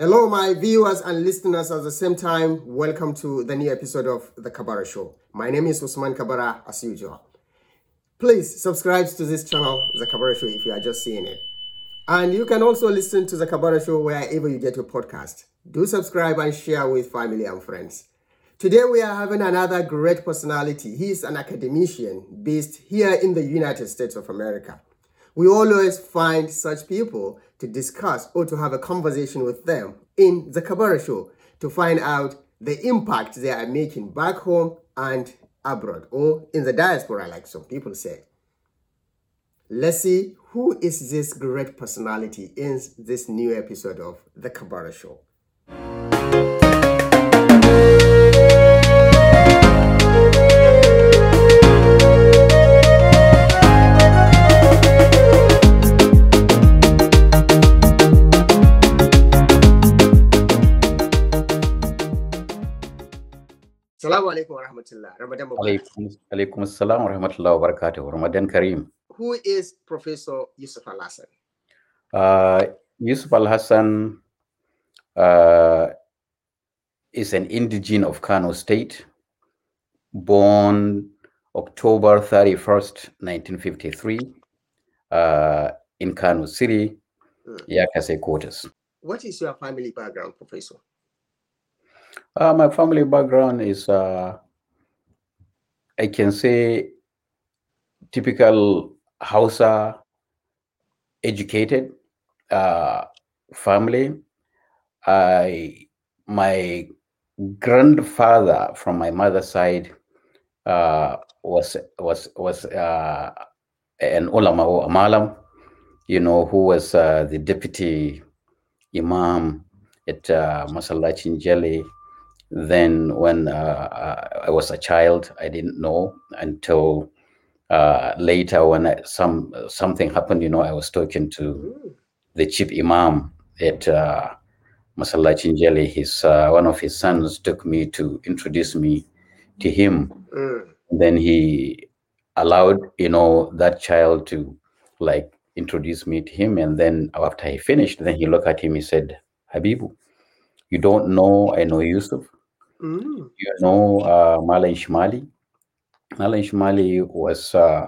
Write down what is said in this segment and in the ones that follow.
Hello, my viewers and listeners at the same time. Welcome to the new episode of The Kabara Show. My name is Usman Kabara, as usual. Please subscribe to this channel, The Kabara Show, if you are just seeing it. And you can also listen to The Kabara Show wherever you get your podcast. Do subscribe and share with family and friends. Today we are having another great personality. He is an academician based here in the United States of America. We always find such people to discuss or to have a conversation with them in the Kabara Show to find out the impact they are making back home and abroad or in the diaspora, like some people say. Let's see who is this great personality in this new episode of the Kabara Show. Assalamu alaikum wa rahmatullah. Ramadan Mubarak. Alaikum assalam wa rahmatullahi wa barakatuh. Ramadan Kareem. Who is Professor Yusuf Al Hassan? Uh, Yusuf Al Hassan uh, is an indigene of Kano State, born October 31st, 1953, uh, in Kano City, Hmm. Yakasai quarters. What is your family background, Professor? Uh, my family background is, uh, I can say, typical Hausa educated uh, family. I, my grandfather from my mother's side uh, was was was uh, an ulama or malam, you know, who was uh, the deputy imam at uh, Masallachin. Then, when uh, I was a child, I didn't know until uh, later when I, some something happened. You know, I was talking to Hmm. the chief imam at uh, Masallachin Jelly. His uh, one of his sons took me to introduce me to him. Hmm. Then he allowed you know that child to like introduce me to him. And then after he finished, then he looked at him. He said, "Habibu, you don't know I know Yusuf." Hmm. you know uh, Malan Shmali. Malan Shmali was uh,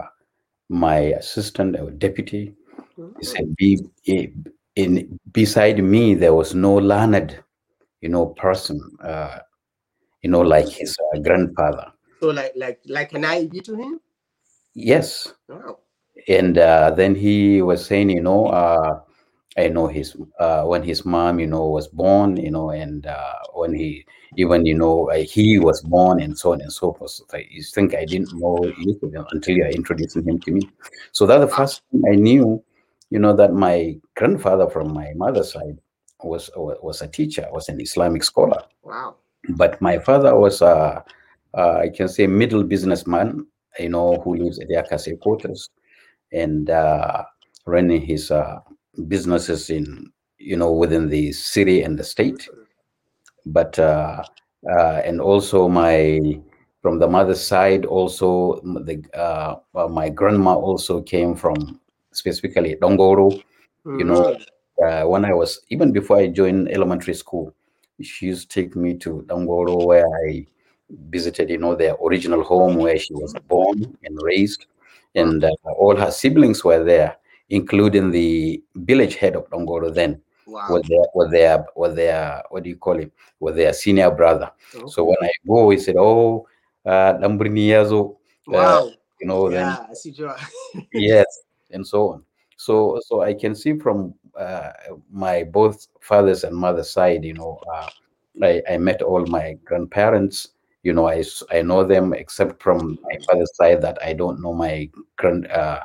my assistant or deputy. Hmm. He said, Be, eh, in beside me there was no learned, you know, person, uh, you know, like his uh, grandfather. So like like like an IB to him? Yes, Wow. and uh, then he was saying, you know, uh, I know his uh, when his mom, you know, was born, you know, and uh, when he even, you know, uh, he was born, and so on and so forth. So I you think I didn't know until you are introducing him to me. So that's the first thing I knew, you know, that my grandfather from my mother's side was was a teacher, was an Islamic scholar Wow. but my father was a, uh, can say middle businessman, you know, who lives at the Akase quarters and uh, running his uh, businesses in, you know, within the city and the state. But uh, uh, and also my from the mother's side, also the uh, uh, my grandma also came from specifically Dongoro. You know, uh, when I was even before I joined elementary school, she used to take me to dongoro where I visited, you know, their original home where she was born and raised, and uh, all her siblings were there, including the village head of Dangoro then Wow. was their was their what do you call him was their senior brother. So when I go, he said, "Oh, uh, Lambrini Yazo," Wow. you know, then yeah, I see yes and so on so so i can see from uh, my both father's and mother's side you know uh, I, I met all my grandparents you know I, I know them except from my father's side that i don't know my grand uh,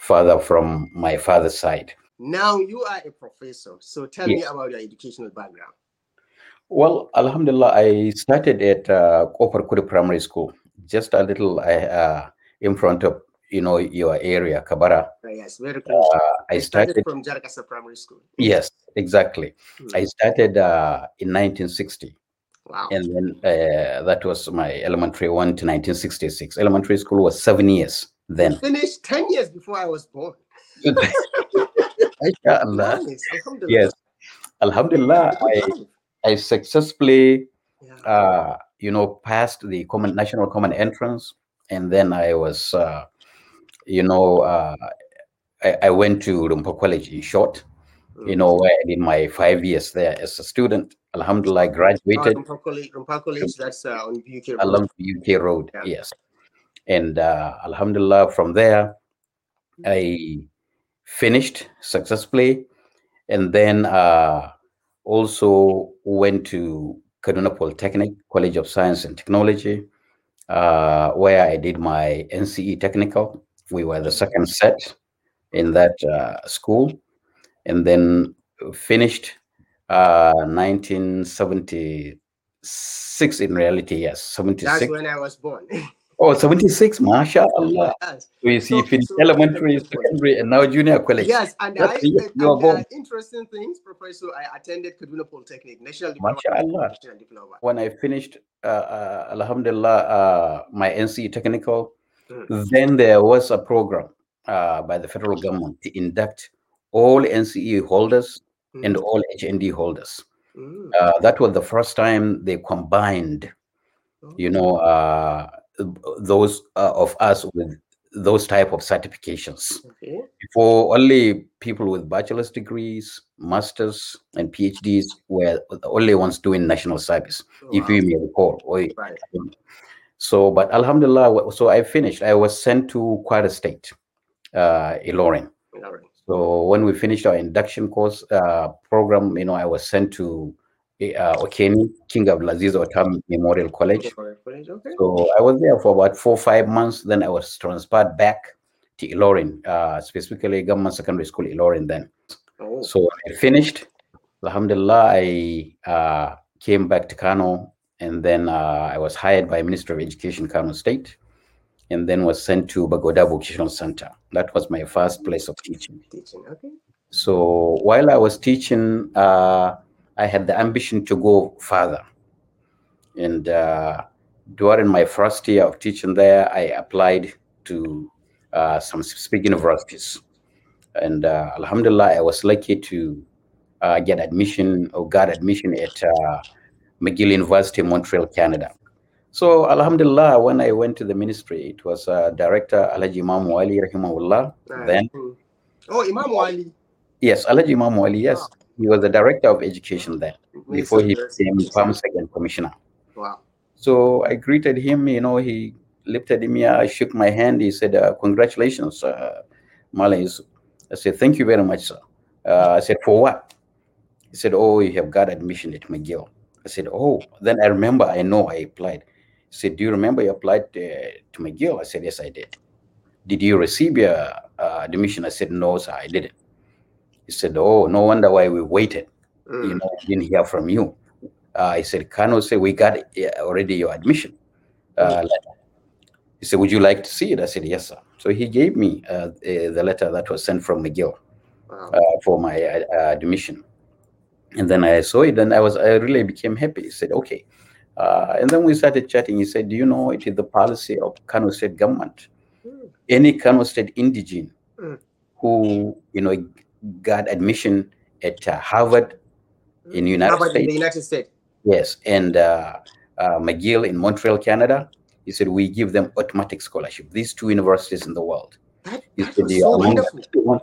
father from my father's side Now you are a professor. So tell me about your educational background. well alhamdulillah i started at uh, Kudi primary school just a little uh, in front of you know your area kabara Uh, yes, very close. uh, i started from Jarakasa Primary School. yes exactly Hmm. I started uh, in 1960, Wow. and then uh, that was my elementary one to 1966. Elementary school was seven years then. Finished 10 years before I was born. Alhamdulillah. yes, Alhamdulillah, I. I successfully, Yeah. uh, you know, passed the common national common entrance, and then I was, uh, you know, uh, I, I went to Rumfa College in short, you Mm. know, where I did my five years there as a student. Alhamdulillah, I Oh, graduated. Rumfa College, Rumfa College, that's uh, on UK Road. love UK Road, Yeah. yes. And uh, Alhamdulillah, from there, I finished successfully, and then uh, also went to Kaduna Polytechnic College of Science and Technology, uh, where I did my NCE technical. We were the second set in that uh, school, and then finished uh, 1976 in reality, yes, 76. That's 76. when I was born. Oh, 76, mashallah. yes. So you see, So- it's so- elementary, secondary, and now junior college. Yes, and That's I year and, and, uh, interesting things, Professor. I attended Kaduna Polytechnic, National Diploma. MashaAllah. National Diploma. When I finished, uh, uh, Alhamdulillah, uh, my NCE technical, Mm. then there was a program uh, by the federal government to induct all NCE holders and Mm. all HND holders. Mm. Uh, that was the first time they combined, you know, uh, those uh, of us with those type of certifications. Okay. Before, only people with bachelor's degrees, masters, and PhDs were the only ones doing national service, if Wow. you may recall. Right. So, but Alhamdulillah, so I finished. I was sent to Kwara State, uh, Ilorin. Right. So when we finished our induction course uh, program, you know, I was sent to uh, Okene, King Abdulaziz Atta Memorial College. College, Okay. So I was there for about four, five months. Then I was transferred back to Ilorin, uh, specifically Government Secondary School Ilorin then. Oh. So I finished. Alhamdulillah, I uh, came back to Kano and then uh, I was hired by Minister of Education, Kano State, and then was sent to Bagauda Vocational Center. That was my first place of teaching. Teaching. Okay. So while I was teaching, uh, I had the ambition to go further. And uh, during my first year of teaching there, I applied to uh, some specific universities. And uh, Alhamdulillah, I was lucky to uh, get admission or got admission at uh, McGill University, Montreal, Canada. So Alhamdulillah, when I went to the ministry, it was uh, Director Alhaji Imam Wali, rahimahullah, Nice. then. Oh, Imam Wali. Yes, Alhaji Imam Wali, yes. He was the director of education there before he became Farm Second Commissioner. Wow. So I greeted him, you know, he lifted me, I shook my hand. He said, uh, Congratulations, uh, Malam Yusuf. I said, Thank you very much, sir. Uh, I said, For what? He said, Oh, you have got admission at McGill. I said, Oh, then I remember, I know I applied. He said, Do you remember you applied uh, to McGill? I said, Yes, I did. Did you receive your uh, admission? I said, No, sir, I didn't. He said, Oh, no wonder why we waited. Mm. You know, didn't hear from you. Uh, I said, Kano said, We got already your admission uh, letter. He said, Would you like to see it? I said, Yes, sir. So he gave me uh, uh, the letter that was sent from McGill Wow. uh, for my uh, admission. And then I saw it, and I was I really became happy. He said, "Okay," uh, and then we started chatting. He said, "Do you know it is the policy of Kano State government? Mm. Any Kano State indigene Mm. who you know got admission at uh, Harvard in. United How about in the United States? yes, and uh, uh, McGill in Montreal, Canada." He said, "We give them automatic scholarship. These two universities in the world." That, He that said, so are among the wonderful.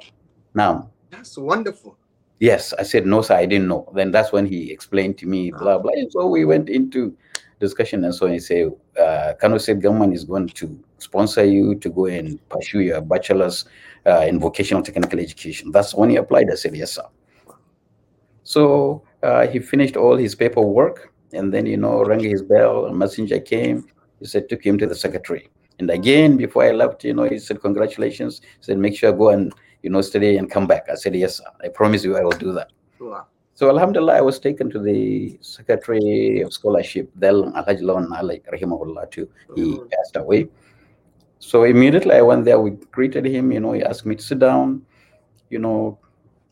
Now, That's wonderful. Yes, I said no, sir. I didn't know. Then that's when he explained to me, blah blah. And so we went into discussion, and so he said, uh, "Kano State government is going to sponsor you to go and pursue your bachelor's uh, in vocational technical education." That's when he applied. I said, "Yes, sir." So uh, he finished all his paperwork, and then you know rang his bell. A messenger came. He said, took him to the secretary. And again, before I left, you know, he said, "Congratulations." He said, "Make sure go and you know study and come back." I said, "Yes, sir. I promise you, I will do that." Wow. So Alhamdulillah, I was taken to the Secretary of Scholarship, Del Alhaj Lawan Ali Rahimahullah too. He Mhm. passed away. So immediately I went there, we greeted him, you know, he asked me to sit down, you know,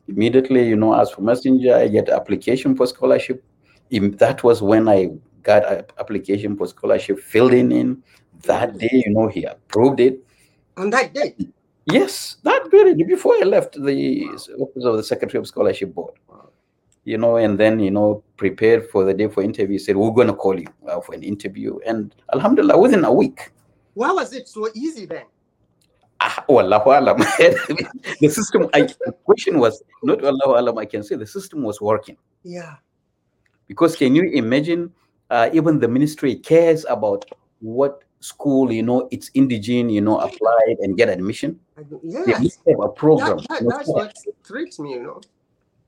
immediately, you know, asked for messenger, I get application for scholarship. That was when I got a application for scholarship filled in in that day, you know, he approved it. On that day. Yes, that very day before I left the office of the Secretary of Scholarship Board. You know, and then you know, prepared for the day for interview. Said we're going to call you uh, for an interview, and Alhamdulillah, within a week. Why was it so easy then? Ah, Wallahu alam. the system. I, the question was not Wallahu alam. I can say the system was working Yeah. because can you imagine? Uh, even the ministry cares about what school you know it's indigene you know applied and get admission. Do- They have a program. That, that, that's what tricked me, you know.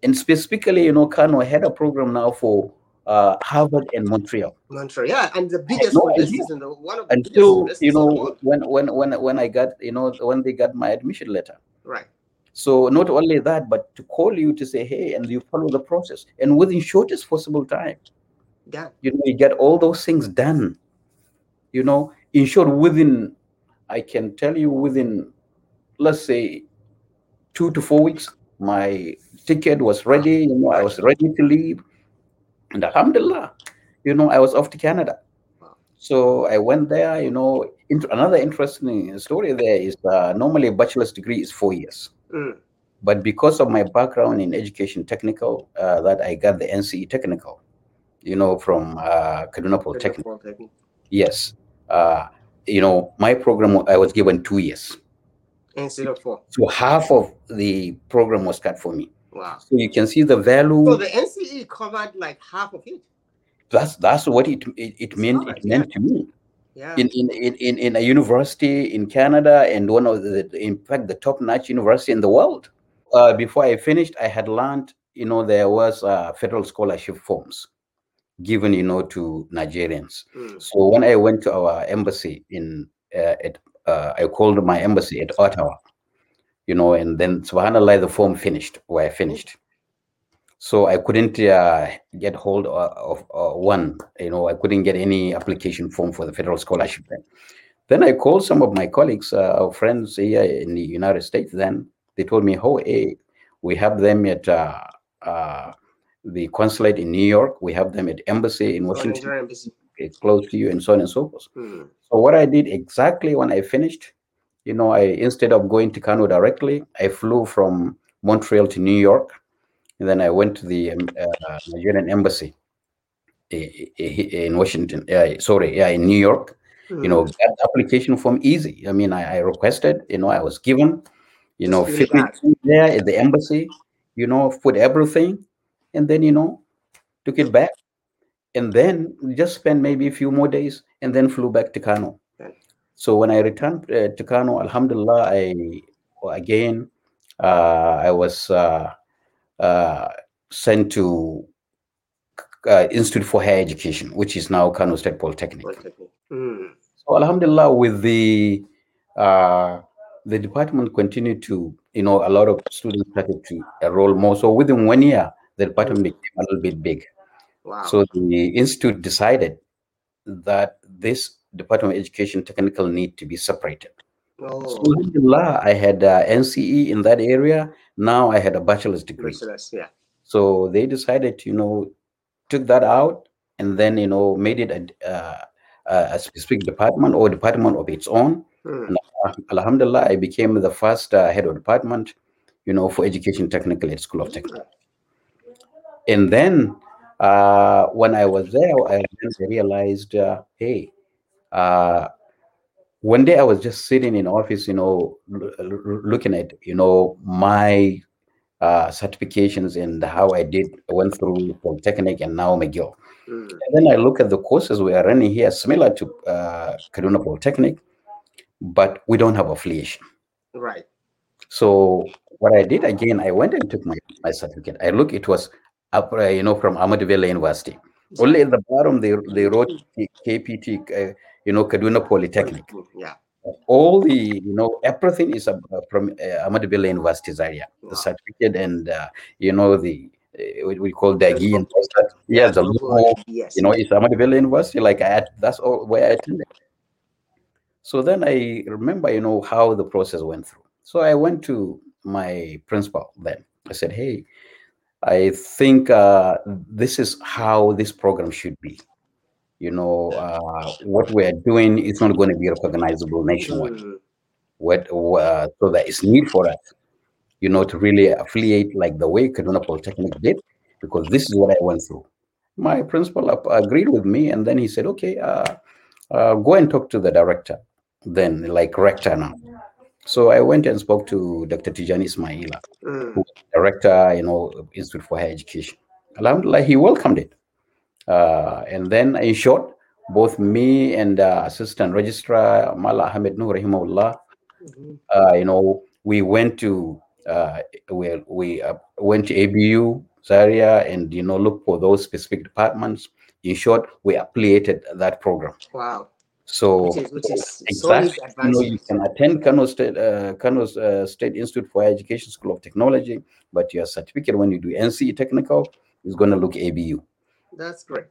and specifically, you know, Kano had a program now for uh, Harvard and Montreal. Montreal, yeah, and the biggest no idea. the one of the you know when when when when I got you know when they got my admission letter. Right. So not only that, but to call you to say, hey, and you follow the process, and within shortest possible time, Yeah. you know, you get all those things done. You know, in short, within, I can tell you within, let's say, two to four weeks, my ticket was ready. You know, I was ready to leave, and Alhamdulillah, you know, I was off to Canada. So I went there. You know, int- another interesting story there is uh, normally a bachelor's degree is four years Mm. but because of my background in education technical uh, that i got the nce technical you know from uh, kaduna polytechnic Polytechnic. yes uh, you know my program i was given two years Instead of four. so half of the program was cut for me Wow. so you can see the value So the NCE covered like half of it. that's that's what it it, it meant it meant to me Yeah. in, in, in, in, in a university in Canada and one of the, in fact, the top notch university in the world. Uh, before I finished, I had learned, you know, there was uh, federal scholarship forms given, you know, to Nigerians. Mm. So when I went to our embassy in, uh, at, uh, I called my embassy at Ottawa, you know, and then subhanAllah, the form finished where I finished. So I couldn't uh, get hold of, of uh, one, you know, I couldn't get any application form for the federal scholarship. Then, then I called some of my colleagues, uh, our friends here in the United States. Then they told me, "Oh, hey, we have them at uh, uh, the consulate in New York. We have them at embassy in Washington, embassy. it's close to you, and so on and so forth." Mm. So what I did exactly when I finished, you know, I instead of going to Kano directly, I flew from Montreal to New York, and then I went to the um, uh, Nigerian embassy i- i- in Washington. Uh, sorry, yeah, in New York. You know, Mm. that application form easy. I mean, I, I requested. You know, I was given. You know, fill it fill it back. in there at the embassy. You know, put everything, and then you know, took it back, and then just spent maybe a few more days, and then flew back to Kano. So when I returned uh, to Kano, Alhamdulillah, I again uh, I was uh, uh, sent to uh, Institute for Higher Education, which is now Kano State Polytechnic. Polytechnic. Mm. So Alhamdulillah, with the uh, the department continued to, you know, a lot of students started to enroll more. So within one year, the department became a little bit big. Wow. So the institute decided that this Department of Education technical need to be separated. Oh, Alhamdulillah, I had NCE in that area. Now I had a bachelor's degree. bachelor's, yeah. So they decided, you know, took that out and then, you know, made it a, uh, a specific department or department of its own. Mm. And Alhamdulillah, I became the first uh, head of department, you know, for education technical at School of Technology. And then uh, when I was there, I realized, uh, hey, uh, one day I was just sitting in office, you know, looking at, you know, my uh, certifications and how I did, I went through Polytechnic and now McGill. Mm. And then I look at the courses we are running here, similar to uh, Kaduna Polytechnic, but we don't have affiliation. Right. So what I did again, I went and took my, my certificate. I look, it was up, uh, you know, from Ahmadu Bello University. Only at the bottom they they wrote KPT, uh, you know, Kaduna Polytechnic. Yeah. All the you know everything is uh, from uh, Ahmadu Bello University Zaria. Wow. The certificate and uh, you know the uh, what we call Dagi and that. Yeah, the logo. Yes. You know, it's Ahmadu Bello University. Like I, had- that's all where I attended. So then I remember, you know, how the process went through. So I went to my principal then. I said, hey, I think uh, this is how this program should be. You know, uh, what we are doing is not going to be recognizable nationwide. What, uh, so there is need for us, you know, to really affiliate like the way Kaduna Polytechnic did, because this is what I went through. My principal agreed with me, and then he said, "Okay, uh, uh, go and talk to the director, then like rector now." So I went and spoke to Dr. Tijani Ismaila, Mm. director, you know, Institute for Higher Education. Alhamdulillah, he welcomed it. Uh, and then, in short, both me and uh, Assistant Registrar Mala Ahmed Nur Rahimahullah, uh, you know, we went to uh, we we uh, went to ABU Zaria and you know look for those specific departments. In short, we affiliated that program. Wow. So Which is which is exactly, you know, you can attend Kano State uh, Kano uh, State Institute for Education School of Technology, but your certificate when you do NCE technical is going to look ABU. That's great.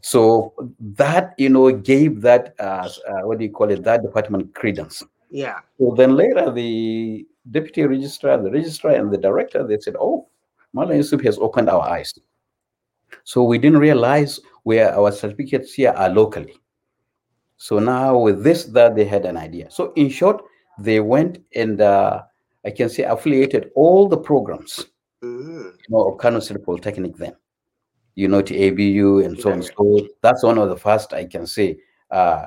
So that you know gave that uh, uh, what do you call it that department credence. Yeah. So then later, the deputy registrar, the registrar, and the director, they said, "Oh, Mala Yusuf has opened our eyes." So we didn't realize where our certificates here are locally. So now with this, that they had an idea. So in short, they went and uh, I can say affiliated all the programs, Mm. you know, of Kano State Polytechnic then, you know, to ABU and so on. So that's one of the first I can say uh,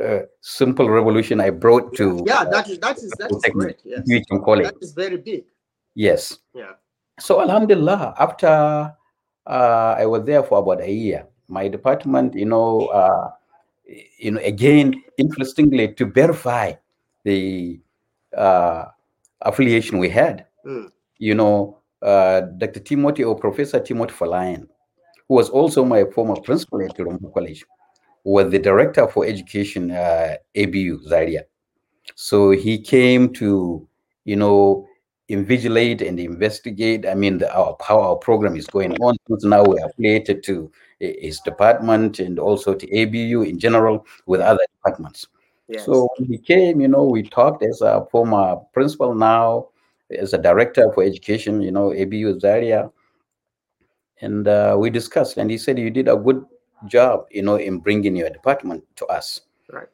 uh, simple revolution I brought to Yeah, that is that is that is great. Yes. you can call it. That is very big. Yes. Yeah. So Alhamdulillah, after uh, I was there for about a year, my department, you know, uh, you know, again, interestingly, to verify the uh, affiliation we had, Mm. you know, uh, Dr. Timothy or Professor Timothy Falayan, who was also my former principal at Rumfa College, was the director for education uh, ABU Zaria. So he came to, you know, invigilate and investigate. I mean, the, our, how our program is going on. Since now we are affiliated to his department and also to ABU in general with other departments. Yes. So when he came, you know, we talked as a former principal now, as a director for education, you know, ABU Zaria. And uh, we discussed, and he said, You did a good job, you know, in bringing your department to us. Right.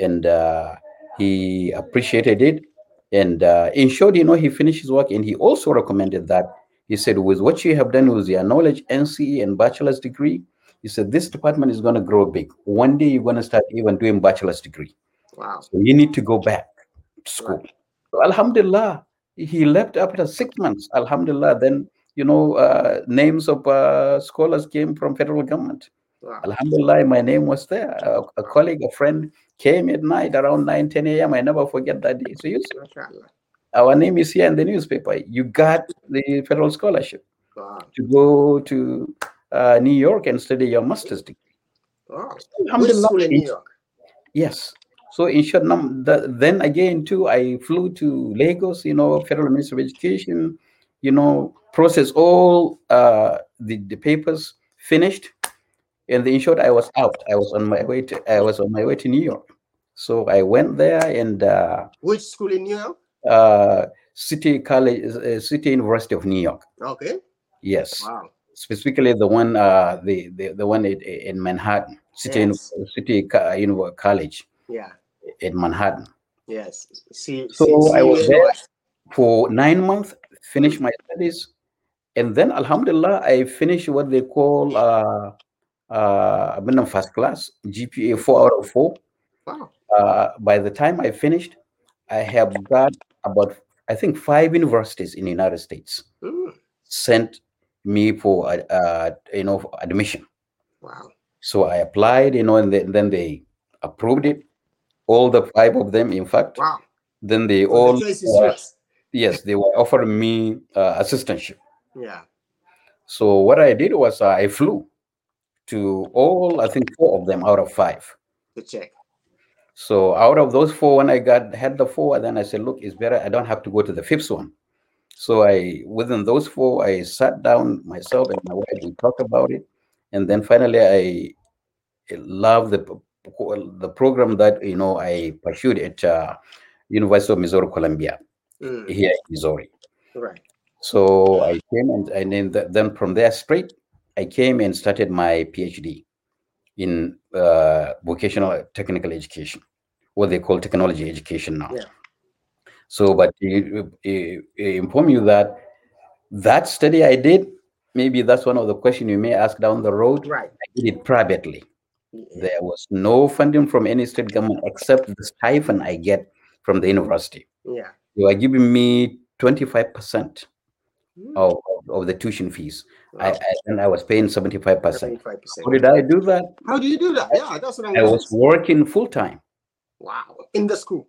And uh, he appreciated it. And uh, in short, you know, he finished his work and he also recommended that. He said, With what you have done with your knowledge, NCE, and bachelor's degree, he said, This department is going to grow big. One day you're going to start even doing bachelor's degree. wow. So you need to go back to school. So Alhamdulillah, he left after six months. Alhamdulillah, then you know uh, names of uh, scholars came from federal government. Wow. Alhamdulillah, my name was there. A, a colleague, a friend came at night around 9, 10 a.m. I never forget that day. So you see, our name is here in the newspaper. You got the federal scholarship Wow. to go to uh, New York and study your master's degree. Wow. Alhamdulillah, school in New York? Yes. So in short, then again too, I flew to Lagos, you know, Federal Ministry of Education, you know, process all uh, the, the papers, finished. And in short, I was out. I was on my way to I was on my way to New York. So I went there and uh, Which school in New York? uh, City College, uh, City University of New York. Okay. Yes, Wow. specifically the one uh, the, the the one in, in Manhattan, City Yes. Uni- City Co- Uni- College Yeah. in Manhattan. Yes. See, So see, I was there for nine months, finished my studies, and then Alhamdulillah, I finished what they call uh, uh, I've first class GPA four out of four. Wow. Uh, by the time I finished, I have got about I think five universities in the United States sent me for uh, uh, you know admission. Wow. So I applied, you know, and then, then they approved it. All the five of them, in fact. Wow. Then they So all the choice is yours. Yes, they were offering me uh, assistantship. Yeah. So what I did was uh, I flew to all, I think four of them out of five. To check. So out of those four, when I got had the four, then I said, look, it's better I don't have to go to the fifth one. So I within those four, I sat down myself and my wife, we talked about it. And then finally I love the the program that you know I pursued at uh, University of Missouri Columbia Mm. here in Missouri. Right. So I came and, and then, th- then from there straight, I came and started my PhD in uh, vocational technical education, what they call technology education now. Yeah. So, but to, uh, uh, inform you that that study I did maybe that's one of the questions you may ask down the road. Right. I did it privately. Yeah. There was no funding from any state government except the stipend I get from the university. Yeah. They are giving me 25% Mm. of, of, the tuition fees. I, Wow. I, and I was paying 75%. 75%. How did I do that? How do you do that? Yeah, that's what I'm I was working full time. Wow. In the school.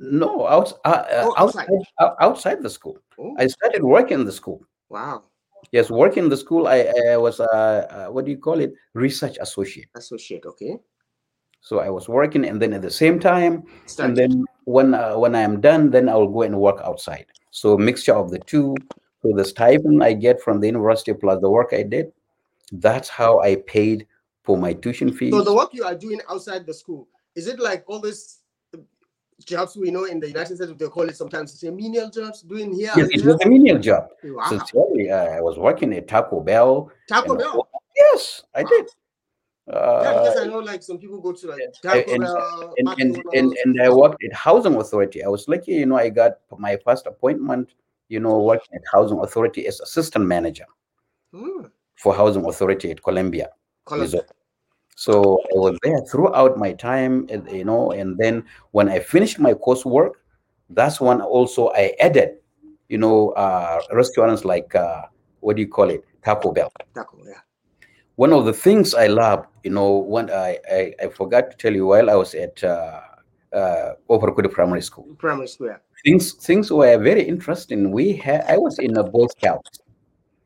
No, outs, uh, uh, Oh, outside. outside, outside the school. Oh, I started working in the school. wow. Yes, working in the school. I, I was, uh, uh, what do you call it? Research associate. Associate, okay. So I was working, and then at the same time, and then when uh, when I am done, then I will go and work outside. So mixture of the two. So the stipend I get from the university plus the work I did, that's how I paid for my tuition fees. So the work you are doing outside the school, is it like all these uh, jobs we know in the United States, they call it sometimes it's a menial jobs doing here yes, it was a menial job. Wow. Sincerely, uh, I was working at Taco Bell. Taco Bell. Yes, I Wow. did. Yeah, Uh, because I know like some people go to like and- and- and, and, and, and I worked at Housing Authority. I was lucky, you know, I got my first appointment, you know, working at Housing Authority as assistant manager Hmm, for Housing Authority at Columbia. Columbia. So I was there throughout my time, you know, and then when I finished my coursework, that's when also I added, you know, uh, restaurants like, uh, what do you call it? Taco Bell. Taco, yeah. One of the things I love, you know, when I, I, I forgot to tell you while I was at uh, uh, Primary School, Primary school, yeah. things things were very interesting. We had I was in a Boy Scout.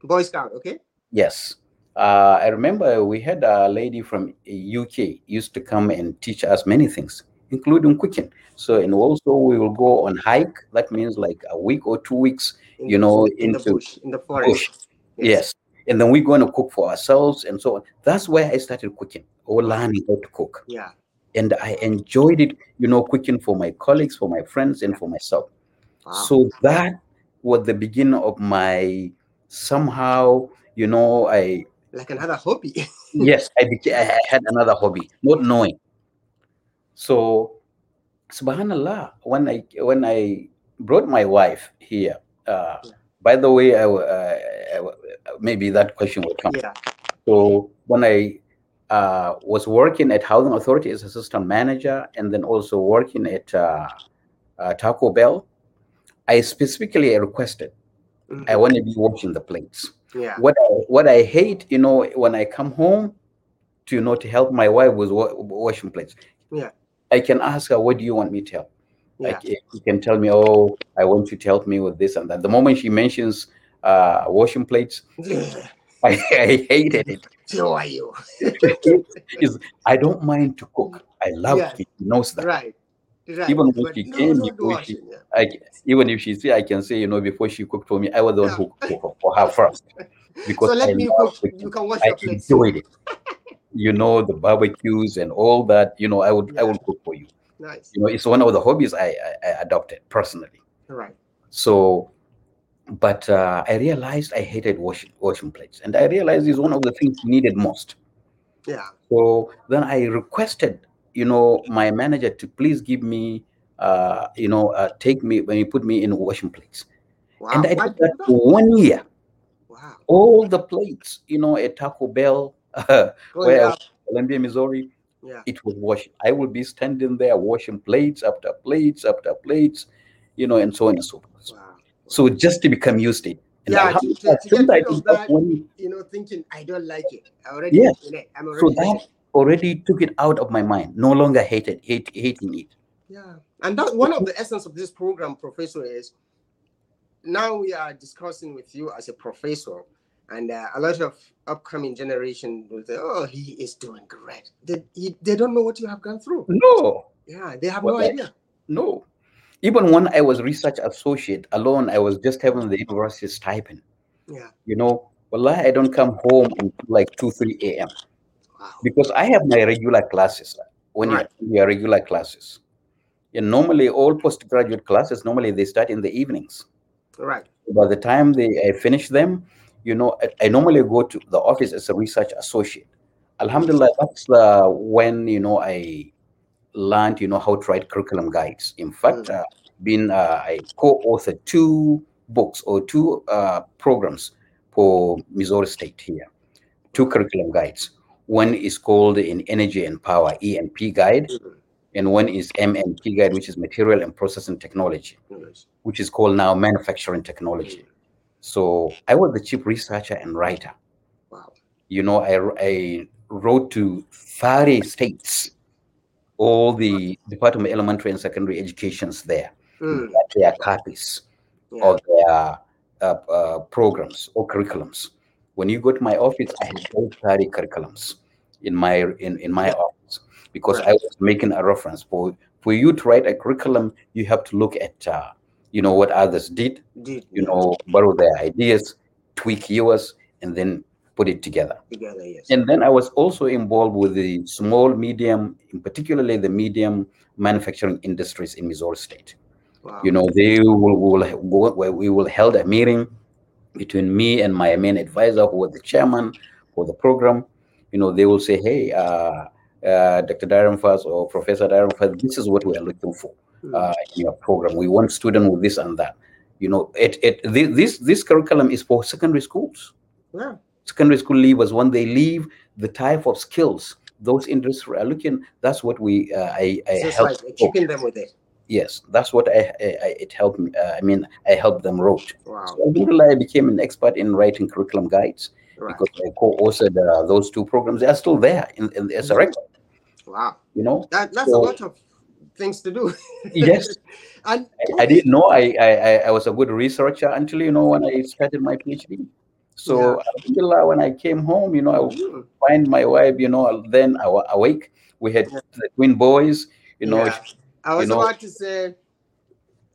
Boy Scout, okay? Yes, uh, I remember we had a lady from UK used to come and teach us many things, including cooking. So and also we will go on hike. That means like a week or two weeks. In You know, in the into bush, in the forest. bush. Yes. And then we're going to cook for ourselves and so on. That's where I started cooking or learning how to cook. Yeah. And I enjoyed it, you know, cooking for my colleagues, for my friends, and for myself. Wow. So that was the beginning of my somehow, you know, I like another hobby. yes, I became I had another hobby, not knowing. So subhanallah, when I when I brought my wife here, uh, Yeah. by the way, I, uh, maybe that question will come. yeah. So when I uh, was working at Housing Authority as assistant manager, and then also working at uh, uh, Taco Bell, I specifically requested Mhm. I want to be washing the plates. Yeah. What I, what I hate, you know, when I come home to you know to help my wife with wa- washing plates. Yeah. I can ask her, "What do you want me to help?" Yeah. Like you can tell me, "Oh, I want you to help me with this and that." The moment she mentions uh, washing plates, I, I hated it. Who are you? is I don't mind to cook. I love Yeah. it. She knows that. Right. Right. Even when But she no, came, before she-. I, even if she say, I can say, you know, before she cooked for me, I was the one who cooked for, for her first because So let I me cook. cooking. You can wash I your plates. enjoyed it. You know, the barbecues and all that. You know, I would I Yeah. will cook for you. Nice. You know, it's one of the hobbies I, I, I adopted personally. Right. So, but uh, I realized I hated washing washing plates, and I realized it's one of the things needed most. Yeah. So then I requested, you know, my manager to please give me, uh, you know, uh, take me when he put me in washing plates, Wow. and I did that for one year. Wow. All the plates, you know, at Taco Bell, Going where Columbia, Missouri, Yeah. it was washing. I would be standing there washing plates after plates after plates, you know, and so on and so forth. Wow. So just to become used to it. And Yeah, to- to- to get rid of that You know, thinking I don't like it. I already. Yes. it. I'm so already. in that it. already took it out of my mind. No longer hated, hate, hating it. Yeah. And that one of the essence of this program, Professor, is now we are discussing with you as a professor, and uh, a lot of upcoming generation will say, "Oh, he is doing great." They, he, they don't know what you have gone through. No, Yeah, they have Well, no idea. no. Even when I was research associate alone, I was just having the university stipend. Yeah. You know, well, I don't come home until like 2, 3 a.m. Wow. because I have my regular classes uh, when Right. you your regular classes. And normally all postgraduate classes, normally they start in the evenings. Right. By the time they I finish them, you know, I, I normally go to the office as a research associate. Alhamdulillah, that's the when you know I learned, you know, how to write curriculum guides. In fact, Mm. uh, been uh, I co-authored two books or two uh, programs for Missouri State here. Two curriculum guides. One is called in Energy and Power ENP guide, Mhm. and one is MNT guide, which is Material and Processing Technology, which is called now Manufacturing Technology. So I was the chief researcher and writer. Wow. You know, I, I wrote to 30 states, all the Department of Elementary and Secondary Educations there, Mm. their copies Yeah. of their uh, uh, programs or curriculums. When you go to my office, I have all 30 curriculums in my in, in my office because I was making a reference for for you to write a curriculum. You have to look at uh, you know what others did, Did you know, borrow their ideas, tweak yours, and then put it together. together, yes. And then I was also involved with the small, medium, in particularly the medium manufacturing industries in Missouri State wow. you know they will, will where we will held a meeting between me and my main advisor who was the chairman for the program you know they will say hey uh, uh, dr Darren Fass or professor Darren Fass, this is what we are looking for Mm. uh, in your program we want students with this and that you know it, it this this curriculum is for secondary schools yeah. Secondary school leavers when they leave the type of skills those industries are looking that's what we uh, i, I help like equipping them with it. yes that's what i, I I- it helped me uh, i mean i helped them wrote Wow. so alhamdulillah, i became an expert in writing curriculum guides Right. because i co-authored uh, those two programs they are still there in, in as a record Wow. you know That, that's So- a lot of things to do. yes and I, I didn't know I I- I was a good researcher until you know when i started my phd so alhamdulillah, when i came home you know i would find my wife you know then i was awake we had Yeah. the twin boys you know Yeah. I was know- about to say,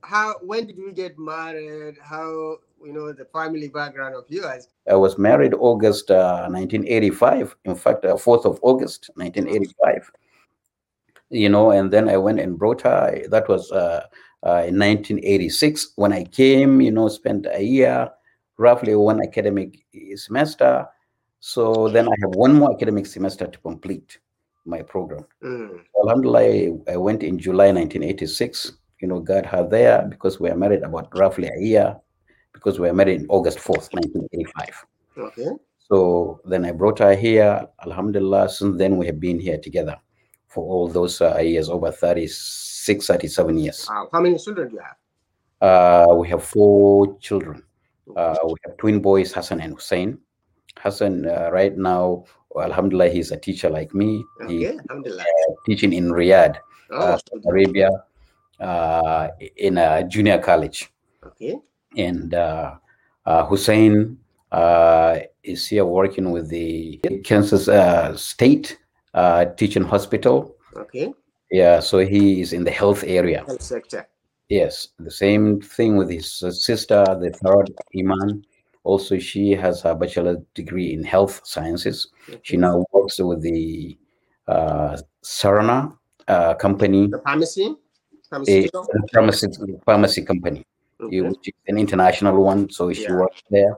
how when did we get married? How you know the family background of you guys? I was married August uh, 1985. In fact, uh, 4th of August 1985. You know, and then I went and brought her. That was uh, uh, in 1986 when I came. You know, spent a year, roughly one academic semester. So then I have one more academic semester to complete my program. Mm. Alhamdulillah, I- went in July 1986. You know, got her there because we were married about roughly a year because we were married in August 4th, 1985. Okay. So then I brought her here. Alhamdulillah, since then we have been here together for all those uh, years, over 36, 37 years. Wow. How many children do you have? Uh, we have four children. Uh, we have twin boys, Hassan and Hussein. Hassan, uh, right now, Alhamdulillah, he's a teacher like me. He's Okay. Alhamdulillah. teaching in Riyadh, Oh, uh, Saudi Arabia, uh, in a junior college. okay. and uh, uh, Hussein uh, is here working with the Kansas uh, State uh, Teaching Hospital. Okay. Yeah, so he is in the health area. Health sector. Yes, the same thing with his uh, sister, the third Iman. Also, she has a bachelor degree in health sciences. She now works with the uh, Sarana uh, company, The pharmacy. a Pharmaceutical. pharmacy, pharmacy company. Okay. which is an international one. So she Yeah. worked there.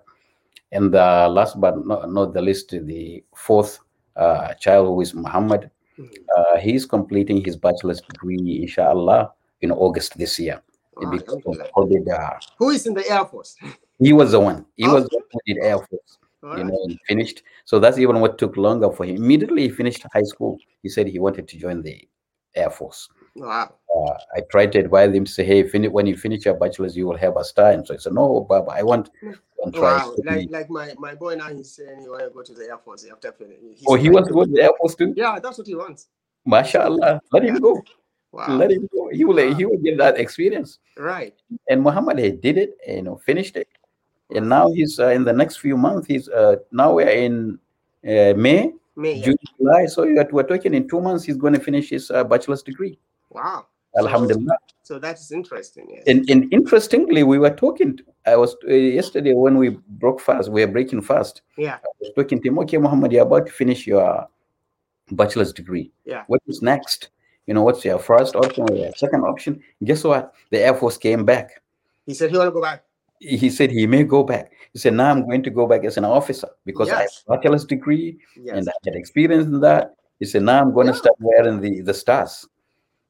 And the last but not, not the least, the fourth uh, child, who is Muhammad, Mhm. uh, he's completing his bachelor's degree, inshallah, in August this year. Wow, Because of COVID, uh, Who is in the Air Force? he was the one. He Oh. was the one who did Air Force, All you right. know, and finished. So that's even what took longer for him. Immediately he finished high school, he said he wanted to join the Air Force. Wow. uh, I tried to advise him to say, hey, fin- when you finish your bachelor's, you will have a star. And so I said, no, Baba, I want. Wow. Like like my, my boy now he's saying he want to go to the Air Force after finishing. oh, he wants to go to the Air Force too? Yeah, that's what he wants. MashaAllah. Let him go. Wow. Let him go. He will, he will get that experience. Right. And Muhammad he did it, you know, finished it. And now he's uh, in the next few months, he's uh, now we're in uh, May, yeah. June, July. So we are- we're talking in two months, he's going to finish his uh, bachelor's degree. Wow. So- Alhamdulillah. So that is interesting. Yes. And, and interestingly, we were talking. I was uh, yesterday when we broke fast. We were breaking fast. yeah. I was talking to him. Okay, Muhammad, you're about to finish your bachelor's degree. Yeah. What is next? You know, what's your first option or your second option? Guess what? The Air Force came back. He said he want to go back. He said he may go back. He said, now I'm going to go back as an officer because I have a bachelor's degree Yes. and I had experience in that. He said, now I'm going to start wearing the, the stars.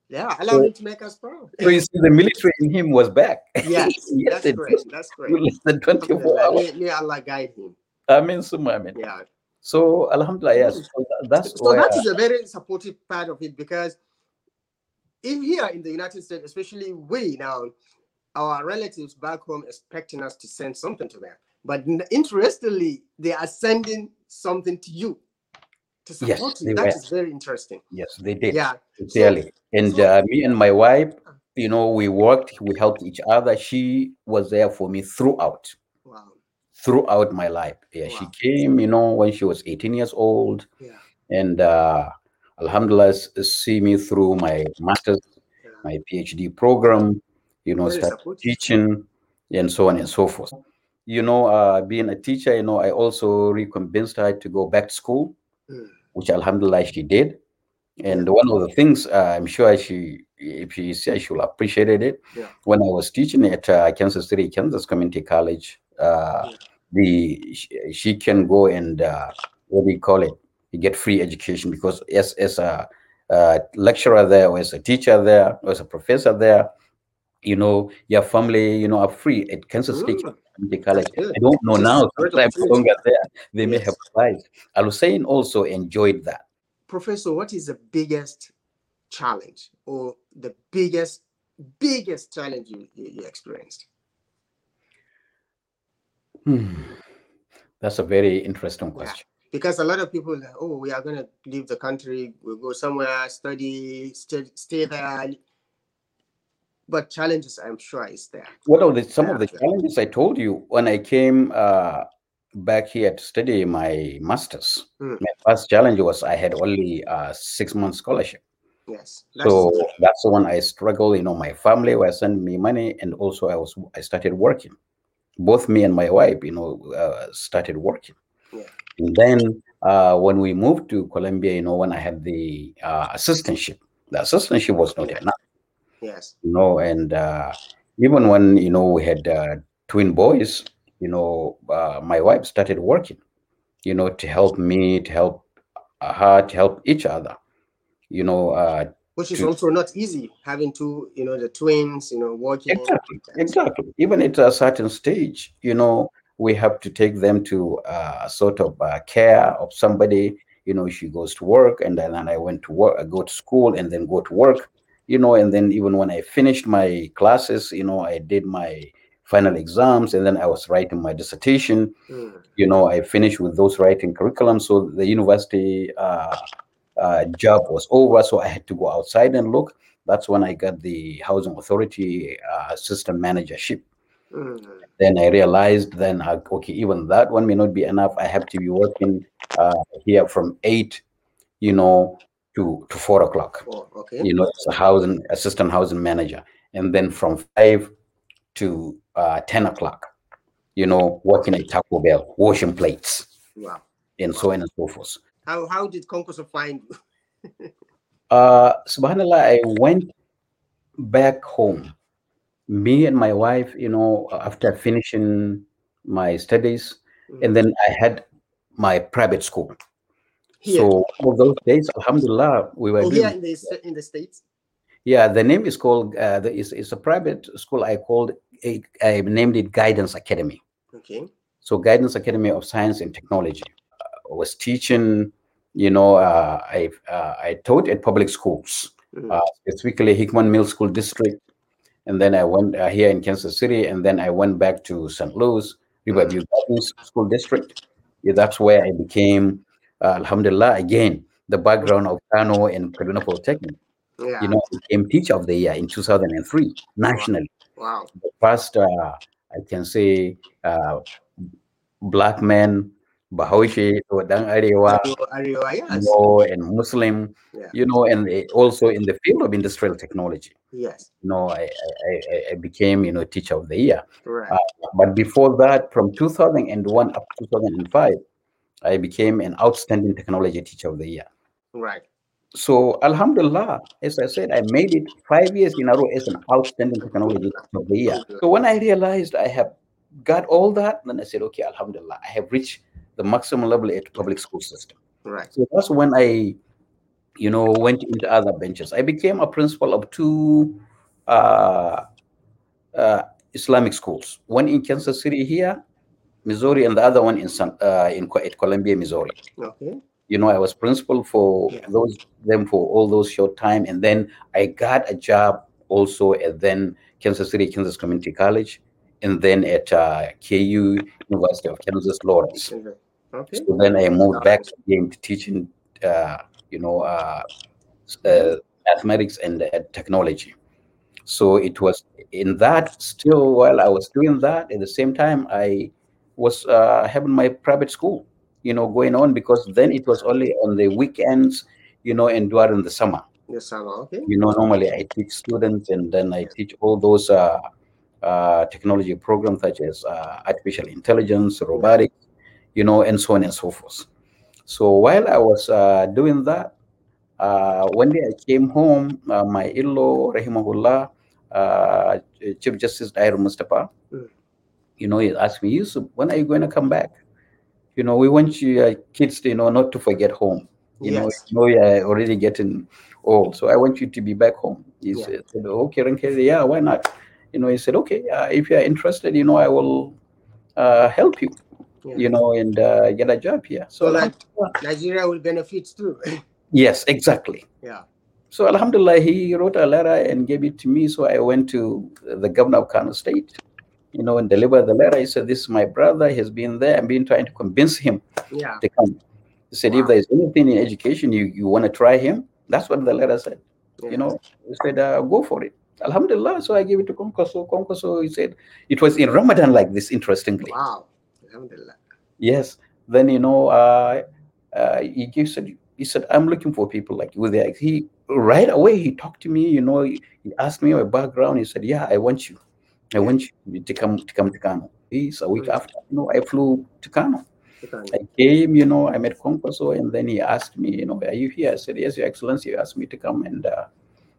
Yeah, allow So- him to make us proud. So you see, the military in him was back. Yes, yes, that's great. That's great. less than 24 hours. May, may Allah guide him. I mean, summa, I mean. Yeah. So, Alhamdulillah, yes. Mm. So that's So that is a very supportive part of it because if here in the United States, especially we now, our relatives back home expecting us to send something to them. But interestingly, they are sending something to you to Yes, support they you. That were. is very interesting. yes, they did. Yeah. Sincerely. and so- uh, me and my wife, you know, we worked, we helped each other. She was there for me throughout, Wow. throughout my life. Yeah, she came, you know, when she was 18 years old, Yeah. and uh, Alhamdulillah, see me through my master's, my PhD program, you know, start teaching, and so on and so forth. You know, uh, being a teacher, you know, I also reconvinced her to go back to school, Mm. which Alhamdulillah she did. And one of the things uh, I'm sure she, if she says she will appreciate it, Yeah. when I was teaching at uh, Kansas City, Kansas Community College, uh, Yeah. the she, she can go and uh, what do you call it? You get free education because as as a, uh lecturer there, or as a teacher there, or as a professor there, you know, your family, you know, are free at Kansas State Mm. College. I don't know now. a great Since I'm no longer there, they may Yes. have applied. Al Hussein also enjoyed that. Professor, what is the biggest challenge or the biggest, biggest challenge you, you, you experienced? Hmm. That's a very interesting question. Because a lot of people, like, oh, we are going to leave the country, we'll go somewhere, study, stay, stay there. But challenges, I'm sure, is there. What are the some of the challenges I told you when I came uh, back here to study my masters? Hmm. My first challenge was I had only a six month scholarship. Yes. That's So that's the one I struggled. You know, my family were sending me money, and also I was I started working. Both me and my wife, you know, uh, started working. Yeah. And then uh, when we moved to Columbia, you know, when I had the uh, assistantship, the assistantship was not enough, yes. you know, and uh, even when you know we had uh, twin boys, you know, uh, my wife started working, you know, to help me, to help uh, her, to help each other, you know, uh, Which is to- also not easy having two, you know, the twins, you know, working. Exactly, exactly. Even at a certain stage, you know, we have to take them to uh, sort of uh, care of somebody. You know, she goes to work, and then I went to work, I go to school, and then go to work. You know, and then even when I finished my classes, you know, I did my final exams, and then I was writing my dissertation. Mm. You know, I finished with those writing curriculum, so the university uh, uh, job was over, so I had to go outside and look. That's when I got the housing authority uh, assistant managership. Mm. Then I realized, then uh, okay, even that one may not be enough. I have to be working uh, here from eight, you know, to to four o'clock. Oh, okay. You know, as a housing assistant housing manager, and then from five to uh, ten o'clock, you know, working at Taco Bell, washing plates, Wow. and so on and so forth. How how did Kwankwaso find you? Uh, subhanallah, I went back home. Me and my wife, you know, after finishing my studies, and then I had my private school. Here. So all those days, Alhamdulillah, we were oh, here in the in the states. Yeah, the name is called. Uh, the, it's, it's a private school. I called. I named it Guidance Academy. Okay. So Guidance Academy of Science and Technology uh, was teaching. You know, uh, I uh, I taught at public schools, Mm. uh, specifically Hickman Mill School District, and then I went uh, here in Kansas City, and then I went back to St. Louis Riverview Gardens School District. Yeah, that's where I became, uh, Alhamdulillah, again the background of Kano and Kaduna Polytechnic. yeah. You know, I became Teacher of the Year in 2003 nationally. wow. The first, uh, I can say, uh, black man, Bahaushe, or Dan Arewa, Arewa, Arewa, you know, and Muslim, Yeah. you know, and eh, also in the field of industrial technology. Yes. You know, I, I, I- I became, you know, Teacher of the Year. Right. But before that, from 2001 up to 2005, I became an outstanding technology teacher of the year. right. So, Alhamdulillah, as I said, I made it five years in a row as an outstanding technology teacher of the year. So, when I realized I have got all that, then I said, okay, Alhamdulillah, I have reached the maximum level at public school system. Right. So that's when I you know, went into other benches. I became a principal of two uh, uh, Islamic schools, one in Kansas City here, Missouri, and the other one in San, uh, in at Columbia, Missouri. Okay. You know, I was principal for Yeah. those them for all those short time, and then I got a job also at then Kansas City Kansas Community College, and then at uh, KU University of Kansas Lawrence. Okay. Okay. So then I moved back to teaching, uh, you know, uh, uh, mathematics and uh, technology. So it was in that still while I was doing that, at the same time I was uh, having my private school, you know, going on because then it was only on the weekends, you know, and during the summer. Yes, summer. Okay. You know, normally I teach students and then I teach all those uh, uh, technology programs such as uh, artificial intelligence, robotics, you know, and so on and so forth. So while I was uh, doing that, uh, one day I came home, uh, my in-law, Rahimahullah, uh, Chief Justice Dair Mustafa, Mm. you know, he asked me, Yusuf, when are you going to come back? You know, we want you uh, kids, you know, not to forget home. You know, Yes. you know, you're already getting old, so I want you to be back home. He Yeah. said, okay, Renke, yeah, why not? You know, he said, okay, uh, if you're interested, you know, I will uh, help you, Yeah. you know, and uh, get a job here. So, So like Nigeria will benefit too. yes, exactly. yeah. So Alhamdulillah, he wrote a letter and gave it to me. So I went to the governor of Kano State, you know, and delivered the letter. He said, This is my brother. He's been there. I've been trying to convince him Yeah. to come. He said, Wow. If there's anything in education you, you want to try him, that's what the letter said. yeah. You know, he said, uh, Go for it. Alhamdulillah. So I gave it to Kwankwaso. Kwankwaso, he said, It was in Ramadan like this, interestingly. Wow. Alhamdulillah. Yes. Then you know, uh, uh, he gives said he said I'm looking for people like you there. He right away he talked to me. You know, he, he asked me my background. He said, "Yeah, I want you. I want you to come to come to Kano." He's a week Mm. after. You know, I flew to Kano. I came. You know, I met Kwankwaso, and then he asked me, "You know, are you here?" I said, "Yes, Your Excellency. You asked me to come, and uh,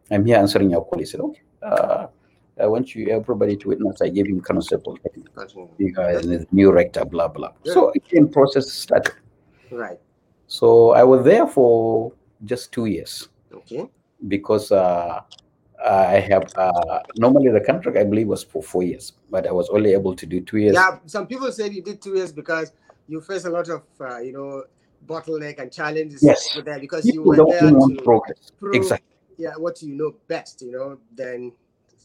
I'm here answering your call." He said, "Okay." Uh, I want you everybody to witness. I gave him Kano State Polytechnic Continue. uh, and the new rector, blah blah. Yeah. So again, process started. Right. So I was there for just two years Okay. because uh, I have uh, normally the contract I believe was for four years, but I was only able to do two years. Yeah. Some people said you did two years because you face a lot of uh, you know bottleneck and challenges Yes. that because you were don't there want to progress. prove Exactly. yeah what you know best. You know then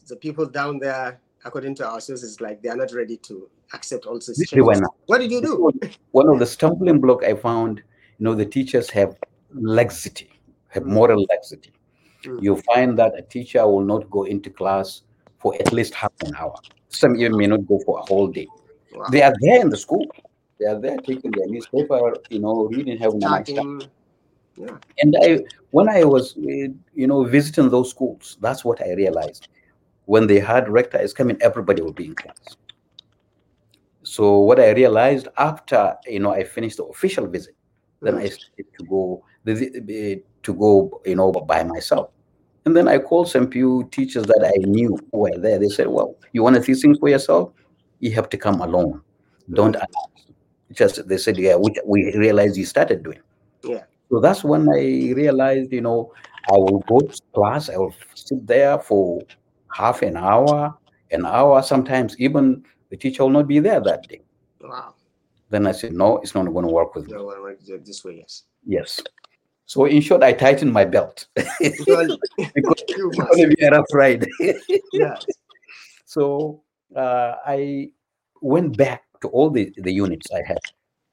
the people down there, according to our sources, like they are not ready to accept all this. They were changes. not. What did you do? One of the stumbling block I found, you know, the teachers have laxity, have Mm. moral laxity. Mm. You find that a teacher will not go into class for at least half an hour. Some even may not go for a whole day. Wow. They are there in the school. They are there taking their newspaper, you know, reading, having a nice time. Yeah. And I, when I was, uh, you know, visiting those schools, that's what I realized. When they had rector is coming, everybody will be in class. So what I realized after, you know, I finished the official visit, then I started to go the- eh, to go, you know, by myself. And then I called some few teachers that I knew who were there. They said, "Well, you want to see things for yourself? You have to come alone. Don't announce." Just they said, "Yeah, we, we realized you started doing." Yeah. So that's when I realized, you know, I will go to class. I will sit there for half an hour, an hour. Sometimes even the teacher will not be there that day. Wow. Then I said, "No, it's not going to work with me." No one this way. Yes. Yes. So in short, I tightened my belt. Because you it's must. going to be a rough ride. Yes. so uh, I went back to all the, the units I had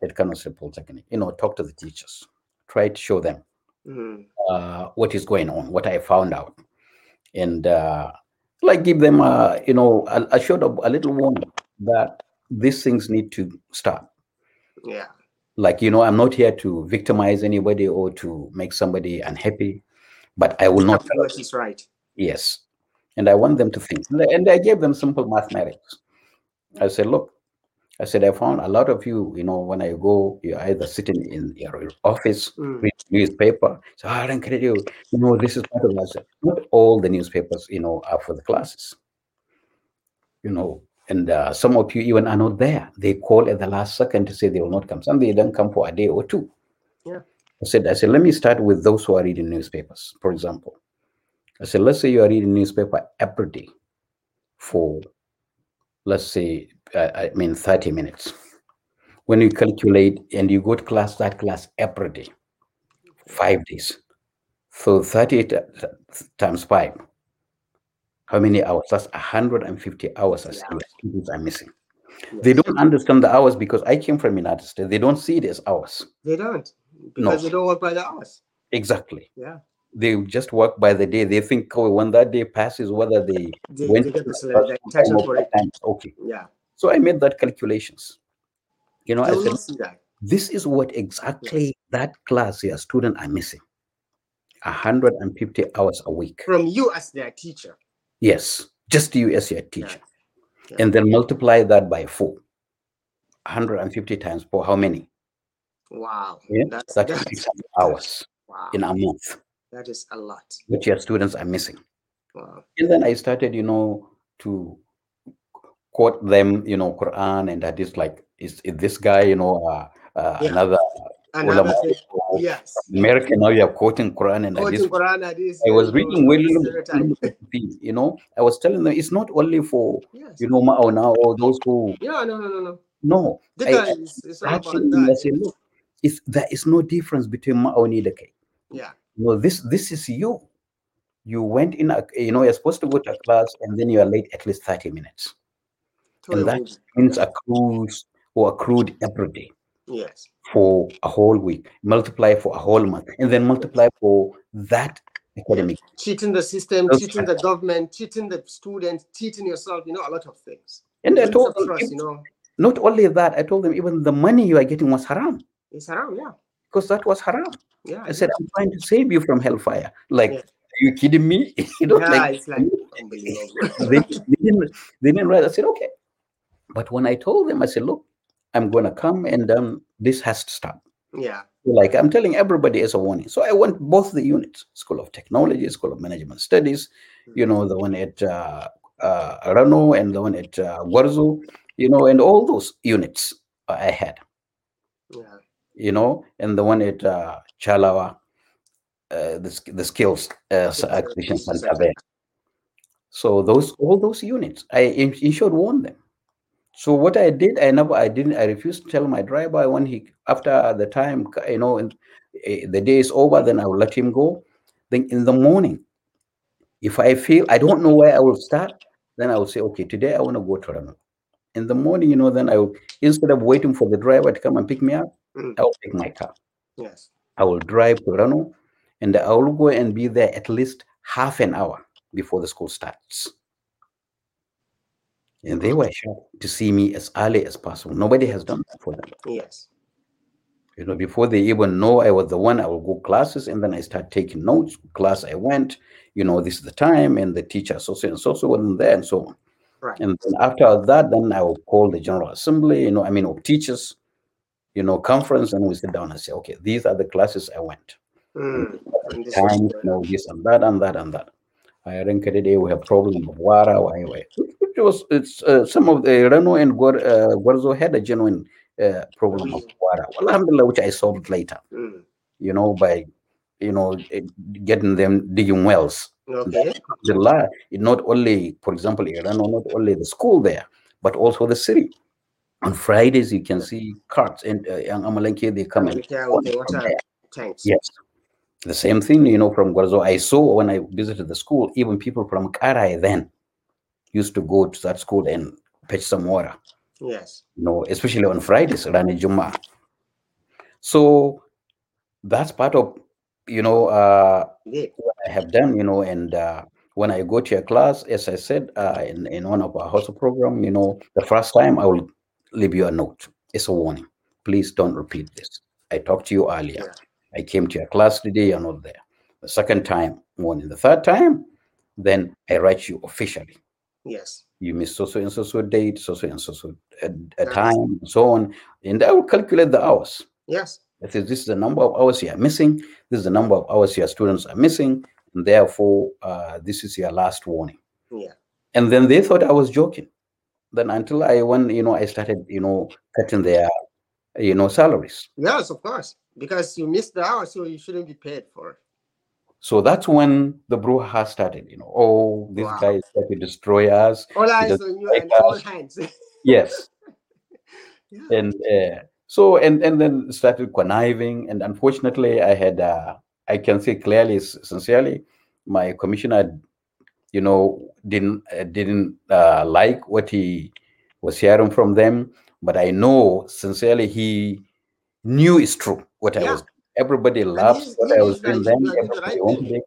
at Kano State Polytechnic, you know, talk to the teachers, try to show them Mm. uh, what is going on, what I found out, and uh, like give them, a, you know, a, a short of a little warning that these things need to stop. Yeah. Like you know, I'm not here to victimize anybody or to make somebody unhappy, but I will not. Is right. Yes. And I want them to think. And I gave them simple mathematics. I said, look, I said, I found a lot of you, you know, when I go, you're either sitting in your office, Mm. read newspaper. So I don't credit you. You know, this is part of said, Not all the newspapers, you know, are for the classes. You know, and uh, some of you even are not there. They call at the last second to say they will not come. Some they don't come for a day or two. Yeah. I said, I said, let me start with those who are reading newspapers, for example. I said, let's say you are reading newspaper every day for, let's say, uh, I mean, 30 minutes. When you calculate and you go to class, that class every day, five days. So 30 t- t- times five. How many hours? That's 150 hours as Yeah. students are missing. They don't understand the hours because I came from United States. They don't see it as hours. They don't because they don't work by the hours. Exactly. Yeah, They just work by the day. They think, oh, when that day passes, whether they they, went they the, the full time title or for it. part-time, okay. Yeah, So I made that calculations. You know, I said, not see that. this is what exactly that class your student are missing. 150 hours a week. From you as their teacher. Yes, just you as your teacher. Yeah. And then multiply that by four. 150 times four, how many? Wow, Yeah, that's that's that's 600 hours wow. in a month That is a lot. Which your students are missing. Wow. And then I started, you know, to quote them, you know, Quran and hadith like, is, is this guy, you know, uh, uh, Yeah. another Another ulama yes. American, now you are quoting Quran and Quoting hadith. Quran hadith, I was reading William, you know, I was telling them it's not only for, Yes. you know, Ma'auna or those who, Yeah, no, no, no, no. no. I- I- is, is all about Actually, I that. said, look, it's, there is no difference between Ma'auni and Dake. Yeah, No, this this is you. You went in, a, you know, you're supposed to go to a class and then you are late at least 30 minutes. Toy And that means accrues or accrued every day Yes. for a whole week, multiply for a whole month, and then multiply for that academic. Cheating the system, Those cheating the government, cheating the students cheating yourself, you know, a lot of things. And I told them, trust, you know, not only that, I told them even the money you are getting was haram it's around, yeah. Because that was haram. Yeah. I said, I'm trying to save you from hellfire. Like, Yeah. are you kidding me? you know, yeah, like, it's like they, they didn't they didn't write. I said, okay. But when I told them, I said, look, I'm gonna come and um, this has to stop. yeah. Like I'm telling everybody as a warning. So I went both the units, School of Technology, School of Management Studies, you know, the one at uh, uh, Rano and the one at uh, Gwarzo, you know, and all those units I had, Yeah. You know, and the one at uh, Chalawa, uh, the, the skills uh, acquisition center there. So those all those units, I in, in short them. So what I did, I never, I didn't, I refused to tell my driver when he after the time, you know, and eh, the day is over, then I will let him go. Then in the morning, if I feel I don't know where I will start, then I will say, okay, today I want to go to Rano. In the morning, you know, then I will instead of waiting for the driver to come and pick me up, Mm. I will take my car. Yes. I will drive to Rano, and I will go and be there at least half an hour before the school starts. And they were shocked to see me as early as possible. Nobody has done that for them. Yes. You know, before they even know I was the one, I will go classes and then I start taking notes. Class I went, you know, this is the time, and the teacher so so and so so wasn't there, and so on. Right. And then after that, then I will call the general assembly, you know, I mean of teachers, you know, conference, and we sit down and say, okay, these are the classes I went. Mm. And Time, you know, this and that and that and that. I think today we have problem of water. Why, why? It was it's uh, some of the Rano and Gor, uh, Gwarzo had a genuine uh, problem of water. Well, alhamdulillah, which I solved later. Mm. You know, by you know eh, getting them digging wells. Okay. Alhamdulillah, not only, for example, Iran, not only the school there, but also the city. On Fridays, you can see carts and uh, Amalanke, they come and Yeah, with the water there. Yes. The same thing, you know, from Gwarzo. I saw when I visited the school, even people from Karai then used to go to that school and fetch some water, Yes. you know, especially on Fridays, Rani Juma. So that's part of, you know, uh, Yeah. what I have done, you know, and uh, when I go to a class, as I said uh, in, in one of our hostel program, you know, the first time I will leave you a note. It's a warning. Please don't repeat this. I talked to you earlier. I came to your class today, you're not there. The second time, warning. The third time, then I write you officially. Yes. You miss so so and so so date, so so and so so a, a Yes. time, and so on, and I will calculate the hours. Yes. I say this is the number of hours you are missing. This is the number of hours your students are missing, and therefore uh, this is your last warning. Yeah. And then they thought I was joking. Then until I when you know I started you know cutting their you know salaries. Yes, of course. Because you missed the hour, so you shouldn't be paid for it. So that's when the brouhaha started. You know, oh, this Wow. guy is trying to destroy us. All eyes on you and all hands. Yes, yeah. and uh, so and and then started conniving. And unfortunately, I had uh, I can say clearly, sincerely, my commissioner, you know, didn't uh, didn't uh, like what he was hearing from them. But I know sincerely he knew it's true what I was. Everybody loves what I was doing then. you are doing the Everybody wanted it.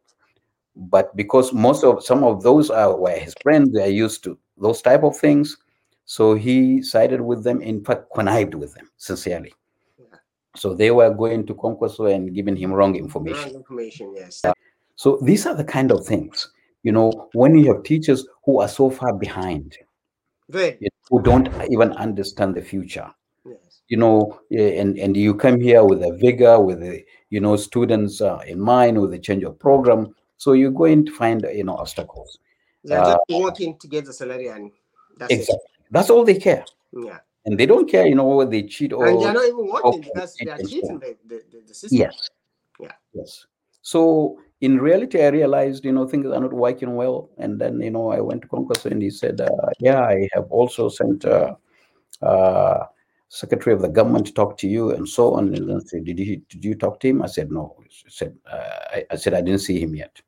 But because most of some of those are were his friends, they are used to those type of things. So he sided with them, in fact, connived with them sincerely. Yeah. So they were going to Kwankwaso and giving him wrong Wrong information. information, yes. So these are the kind of things, you know, when you have teachers who are so far behind, who don't even understand the future, Yes. you know, and, and you come here with a vigor, with the, you know, students uh, in mind, with a change of program. So you're going to find, you know, obstacles. They're Uh, just working to get the salary and that's Exactly. That's all they care. Yeah. And they don't care, you know, whether they cheat or And they're not even working because they are cheating the, the, the, the system. Yes. Yeah. Yes. So in reality, I realized, you know, things are not working well. And then, you know, I went to Kwankwaso and he said, uh, yeah, I have also sent uh, uh, secretary of the government to talk to you and so on. And then I said, did you, did you talk to him? I said, no. He said, uh, I, I said, I didn't see him yet.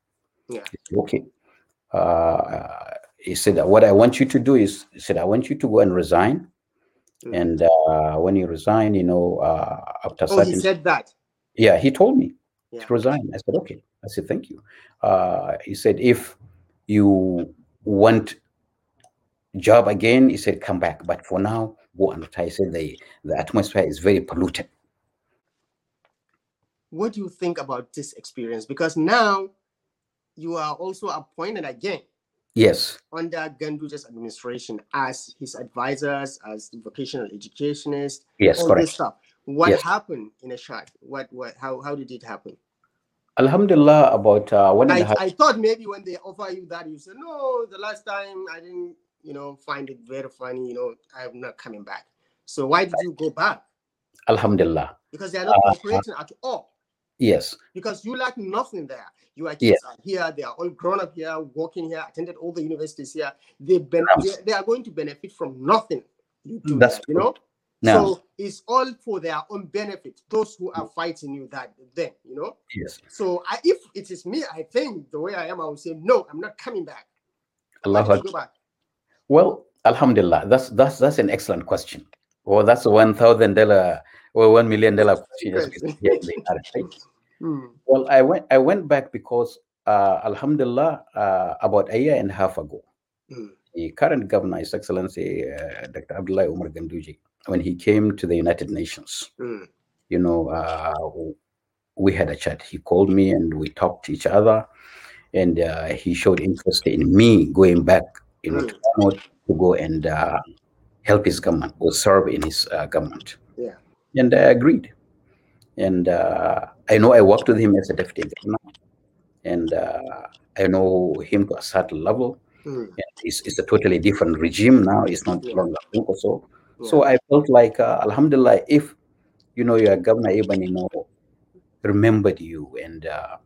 Yeah. He said, okay. Uh, he said, what I want you to do is, he said, I want you to go and resign. Mm. And uh, when you resign, you know, uh, after Oh, he said that. yeah, he told me Yeah. to resign. I said, okay. I said, thank you. Uh, he said, if you want job again, he said, come back. But for now, go and retire. He said, the, the atmosphere is very polluted. What do you think about this experience? Because now you are also appointed again Yes, under Ganduje's administration as his advisors, as vocational educationist, yes, all correct. this stuff. What Yes. happened in a shot? What what how how did it happen? Alhamdulillah, about uh, a I. I thought maybe when they offer you that you said no the last time I didn't you know find it very funny you know I'm not coming back. So why did you go back? Alhamdulillah. Because they are not Uh, cooperating at all. Yes, Because you lack nothing there. you Yes. kids are here. They are all grown up here, working here, attended all the universities here. They ben- they, they are going to benefit from nothing. You do That's that, you know. Now, So it's all for their own benefit. Those who are fighting you that then, you know. yes. So I, if it is me, I think the way I am, I would say no. I'm not coming back. Allah did you Akbar. back? Well, Alhamdulillah, that's that's that's an excellent question. Well, that's one thousand dollar or one million dollar question. as we Question. say in the Arab, right? Hmm. Well, I went I went back because uh, Alhamdulillah, uh, about a year and a half ago, Mm. The current governor, His Excellency uh, Dr. Abdullah Umar Ganduje, when he came to the United Nations, Hmm. you know, uh, we had a chat. He called me and we talked to each other, and uh, he showed interest in me going back, you know, to, to go and uh, help his government or serve in his uh, government. Yeah. And I agreed. And uh, I know I worked with him as a deputy governor, and uh, I know him to a certain level. And it's, it's a totally different regime now. It's not Yeah. longer or so. Yeah. So I felt like, uh, Alhamdulillah, if you know your governor even you know remembered you and uh,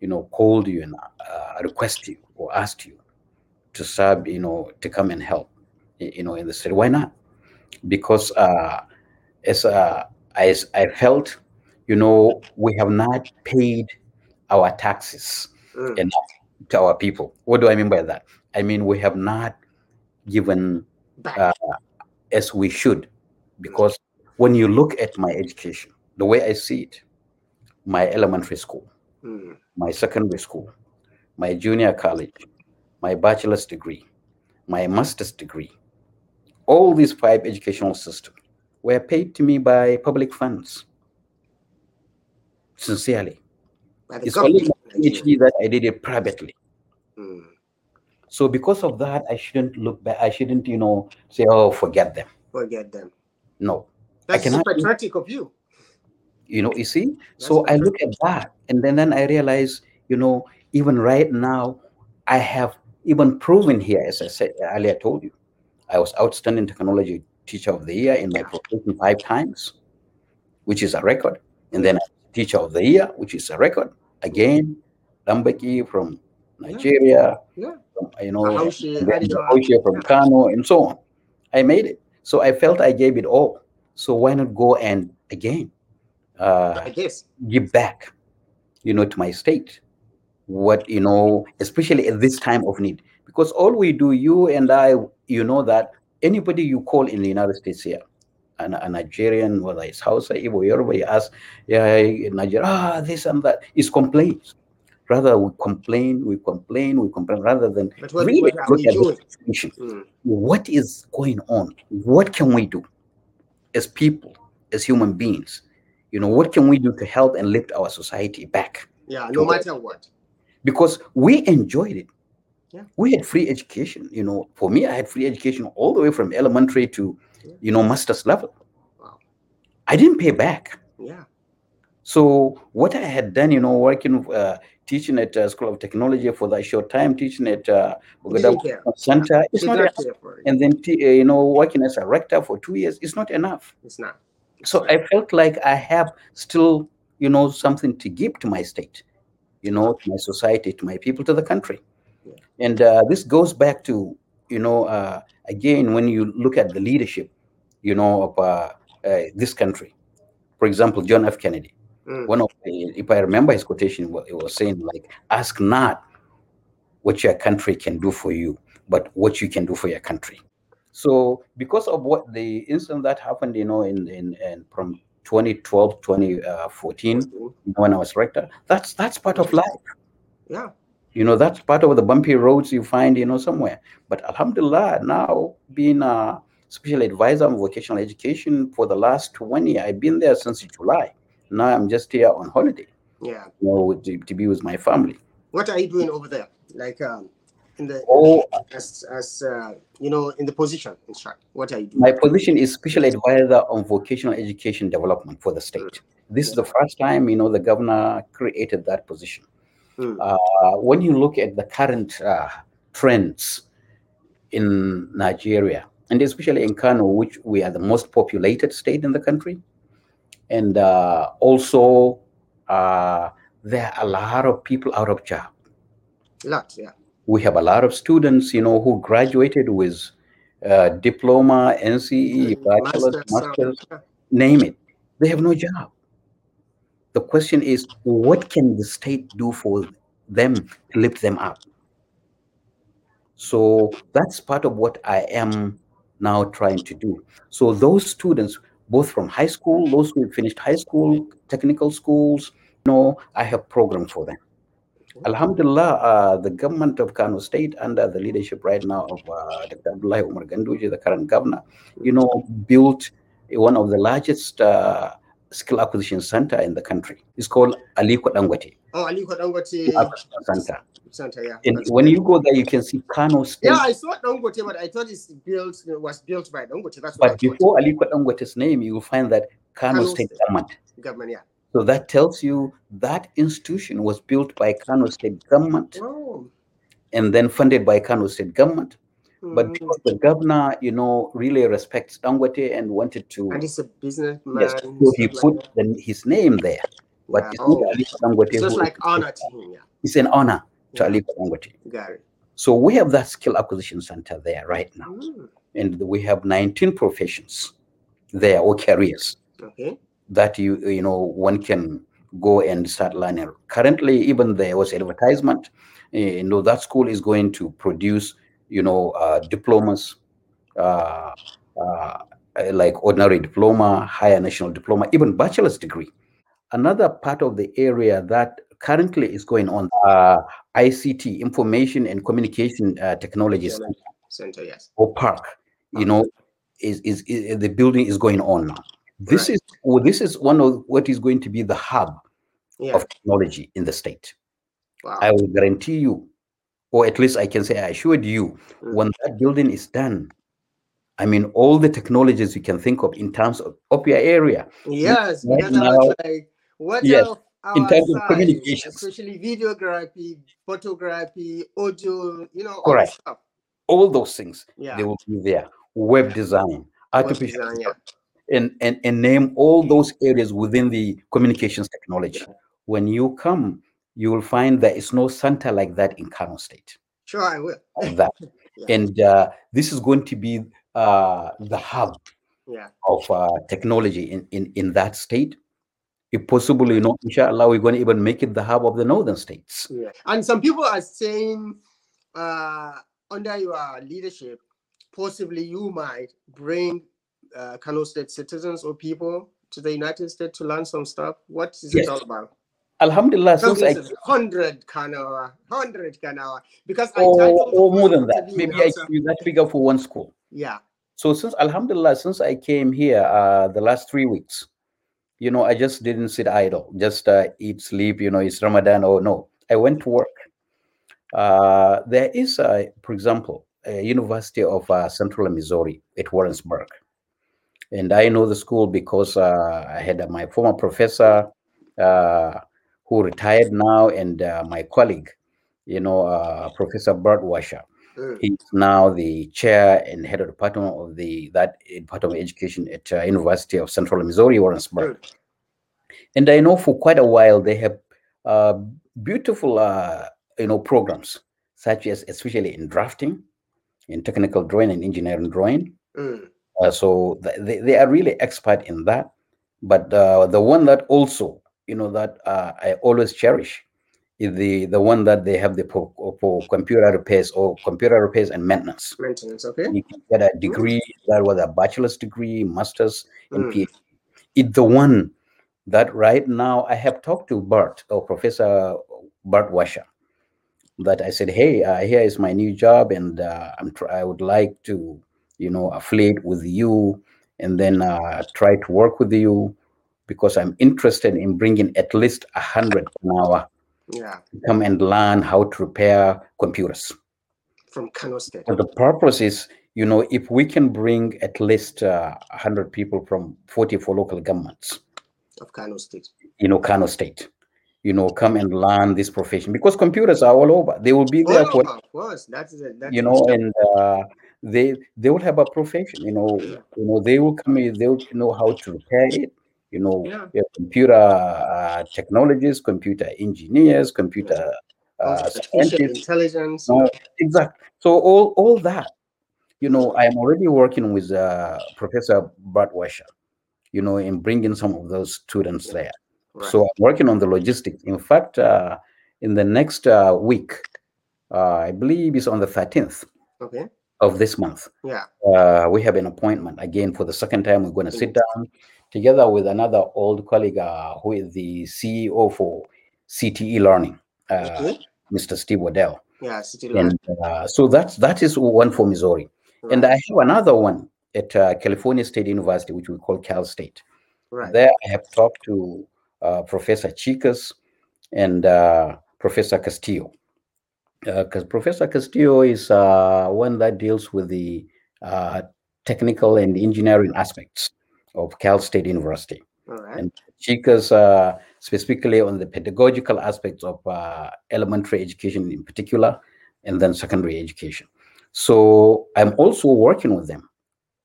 you know called you and uh, requested you or asked you to serve, you know, to come and help, you know, in the city, why not? Because uh, as uh, as I felt, you know, we have not paid our taxes Hmm. enough to our people. What do I mean by that? I mean we have not given uh, as we should because when you look at my education the way i see it my elementary school Hmm. my secondary school my junior college my bachelor's degree my master's degree all these five educational systems were paid to me by public funds sincerely it's only my PhD that i did it privately. So because of that i shouldn't look back i shouldn't you know say oh forget them Forget them. no That's so cannot- patriotic of you. you know you see That's so i look at that and then then i realize you know even right now i have even proven here as i said earlier told you i was outstanding technology teacher of the year in my profession five times which is a record and then Teacher of the Year, which is a record. Again, Dambaki from Nigeria, Yeah. from, you know, Bahaushe, and then Arewa. Bahaushe from Kano, and so on. I made it. So I felt I gave it all. So why not go and again uh, I guess. give back, you know, to my state? What, you know, especially at this time of need. Because all we do, you and I, you know, that anybody you call in the United States here, an, a Nigerian, whether it's Hausa, Igbo, Yoruba, you ask, yeah, Nigeria, ah, this and that, is complaints. Rather, we complain, we complain, we complain, rather than what, really what look at the situation. Mm. What is going on? What can we do as people, as human beings? You know, what can we do to help and lift our society back? Yeah, no matter what. Because we enjoyed it. Yeah. We had free education. You know, for me, I had free education all the way from elementary to, Yeah. you know, master's level. Wow. I didn't pay back. Yeah. So what I had done, you know, working, uh, teaching at uh, School of Technology for that short time, teaching at uh, You didn't care. Center, it's not, not it. and then uh, you know, working as a rector for two years, it's not enough. It's not. So I felt like I have still, you know, something to give to my state, you know, to my society, to my people, to the country. Yeah. And uh, this goes back to, you know, uh, again, when you look at the leadership, you know, of uh, uh, this country. For example, John F. Kennedy. Mm. One of, the, if I remember his quotation, it was saying like, "Ask not what your country can do for you, but what you can do for your country." So, because of what the incident that happened, you know, in in, in from 2012, 2014, when I was rector, that's that's part of life. Yeah. You know, that's part of the bumpy roads you find, you know, somewhere. But Alhamdulillah, now being a special advisor on vocational education for the last 20, I've been there since July. Now I'm just here on holiday, Yeah. you know, to, to be with my family. What are you doing over there? Like um in the Oh, as as uh, you know in the position in short. What are you doing? my position is special advisor on vocational education development for the state. This is the first time, you know, the governor created that position. Mm. Uh, when you look at the current uh, trends in Nigeria, and especially in Kano, which we are the most populated state in the country, and uh, also uh, there are a lot of people out of job. Lot, yeah. We have a lot of students, you know, who graduated with uh, diploma, NCE, bachelor's, Masters, uh, master's, name it. They have no job. The question is, what can the state do for them to lift them up? So that's part of what I am now trying to do. So those students, both from high school, those who finished high school, technical schools, you know, I have programs for them. Alhamdulillah, uh, the government of Kano State, under the leadership right now of uh, Dr. Abdullahi Umar Ganduje, the current governor, you know, built one of the largest uh, skill acquisition center in the country. It's called Aliko Dangote Oh, Aliko Dangote Center. Center, yeah. And when great. you go there, you can see Kano State. yeah, I saw Dangote, but I thought it's built it was built by Dangote. That's what but before Aliko Dangote's name, you will find that Kano Kano State State. government. Government, yeah. So that tells you that institution was built by Kano State government Oh. and then funded by Kano State government. But mm. because the governor, you know, really respects Dangote and wanted to, and he's a businessman. yes, so he put like the, his name there. But Yeah. it's Oh. not Aliko Dangote. It's just like honor to him, yeah. It's an honor to Yeah. Aliko Dangote. Got it. So we have that skill acquisition center there right now. Mm. And we have 19 professions there or careers Okay. that you you know one can go and start learning. Currently, even there was advertisement. eh, You know that school is going to produce you know uh, diplomas, uh, uh, like ordinary diploma, higher national diploma, even bachelor's degree. Another part of the area that currently is going on, uh, ICT, Information and Communication uh, Technologies Center, Center, yes. or park you know is, is is the building is going on now this is well, this is one of what is going to be the hub Yeah. of technology in the state Wow. i will guarantee you or at least i can say i assured you Mm. when that building is done i mean all the technologies you can think of in terms of, of your area Yes, right now- like, what Yes, of in terms of side, communications. especially videography, photography, audio, you know, all Correct. stuff. all those things Yeah. they will be there web design Web design, yeah. and, and, and name all those areas within the communications technology. When you come, you will find there is no center like that in Kano State. Sure, I will. That. Yeah. And uh, this is going to be uh, the hub Yeah. of uh, technology in, in, in that state. If possible, you know, inshallah, we're going to even make it the hub of the northern states. Yeah. And some people are saying uh, under your leadership, possibly you might bring uh, Kano State citizens or people to the United States to learn some stuff. What is Yes. it all about? Alhamdulillah, since I hundred Kanawa, hundred Kanawa, because I or, or more than that, maybe I you that figure for one school. Yeah, So since Alhamdulillah, since I came here uh, the last three weeks, you know, I just didn't sit idle, just uh, eat, sleep. You know, it's Ramadan. Oh no, I went to work. Uh, there is, uh, for example, a University of uh, Central Missouri at Warrensburg, and I know the school because uh, I had uh, my former professor uh, who retired now, and uh, my colleague, you know, uh, Professor Bert Washer. Mm. He's now the chair and head of department of the that department of education at uh, University of Central Missouri, Warrensburg. Mm. And I know for quite a while they have uh, beautiful, uh, you know, programs such as especially in drafting, in technical drawing and engineering drawing. Mm. Uh, so th- they, they are really expert in that. But uh, the one that also, you know, that uh, I always cherish is the the one that they have the for, for computer repairs or computer repairs and maintenance. maintenance. Okay. You can get a degree that was a bachelor's degree, master's, and Mm. PhD. It's the one that right now I have talked to Bart or Professor Bart Washer. That I said, hey, uh, here is my new job, and uh, I'm tr- I would like to, you know, affiliate with you, and then uh, try to work with you, because I'm interested in bringing at least a hundred an hour Yeah, to come and learn how to repair computers. from Kano State. But the purpose is, you know, if we can bring at least uh, 100 people from 44 local governments, Of Kano State. you know, Kano State, you know, come and learn this profession because computers are all over. They will be there Oh, for, of course. That's it. That's you know, and uh, they they will have a profession. You know, you know, they will come in. They will know how to repair it. You know, Yeah. computer uh, technologists, computer engineers, computer uh, intelligence. No, exactly. So all all that, you know, I am already working with uh, Professor Bart Washer, you know, in bringing some of those students there. Right. So I'm working on the logistics. In fact, uh, in the next uh, week, uh, I believe it's on the 13th okay. of this month, Yeah. uh, we have an appointment again for the second time. We're going to sit down together with another old colleague uh, who is the CEO for CTE Learning, uh, Okay. Mr. Steve Waddell. Yeah. City Line. And uh, so that's that is one for Missouri. And I have another one at uh, California State University, which we call Cal State. right. There I have talked to uh, Professor Chicas and uh, Professor Castillo. Because Professor Castillo is uh, one that deals with the uh, technical and engineering aspects of Cal State University. All right. And Chicas uh, specifically on the pedagogical aspects of uh, elementary education in particular, and then secondary education. So I'm also working with them,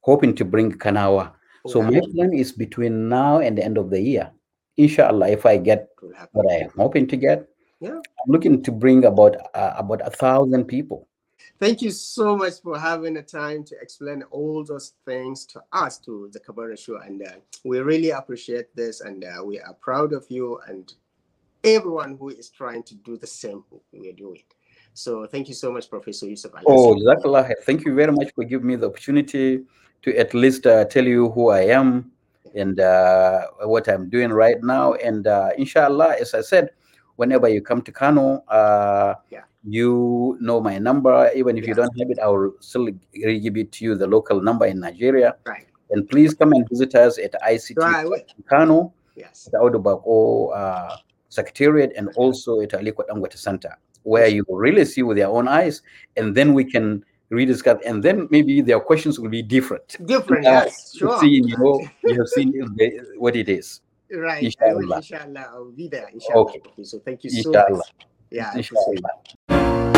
hoping to bring Kanawa. So my plan is between now and the end of the year. Inshallah, if I get what I am hoping to get, Yeah. I'm looking to bring about uh, about a thousand people. Thank you so much for having the time to explain all those things to us, to the Kabara Show. And uh, we really appreciate this. And uh, we are proud of you and everyone who is trying to do the same we're doing. So thank you so much, Professor Yusuf. Ali. Oh, Jazakallah. Thank you very much for giving me the opportunity to at least uh, tell you who I am and uh, what I'm doing right now. And uh, inshallah, as I said, whenever you come to Kano, uh, Yeah. You know my number. Even if you don't have it, I will still give it to you, the local number in Nigeria. Right. And please come and visit us at ICT will. Kano, Yes. the Audu Bako uh, Secretariat, and also at Aliko Dangote Center, where you will really see with your own eyes, and then we can rediscuss, and then maybe their questions will be different. Different. Uh, yes. Sure. Seeing, you know, you have seen what it is. Right. I will, Inshallah. inshallah. I'll be there. Inshallah. Okay. So thank you so much. Yeah.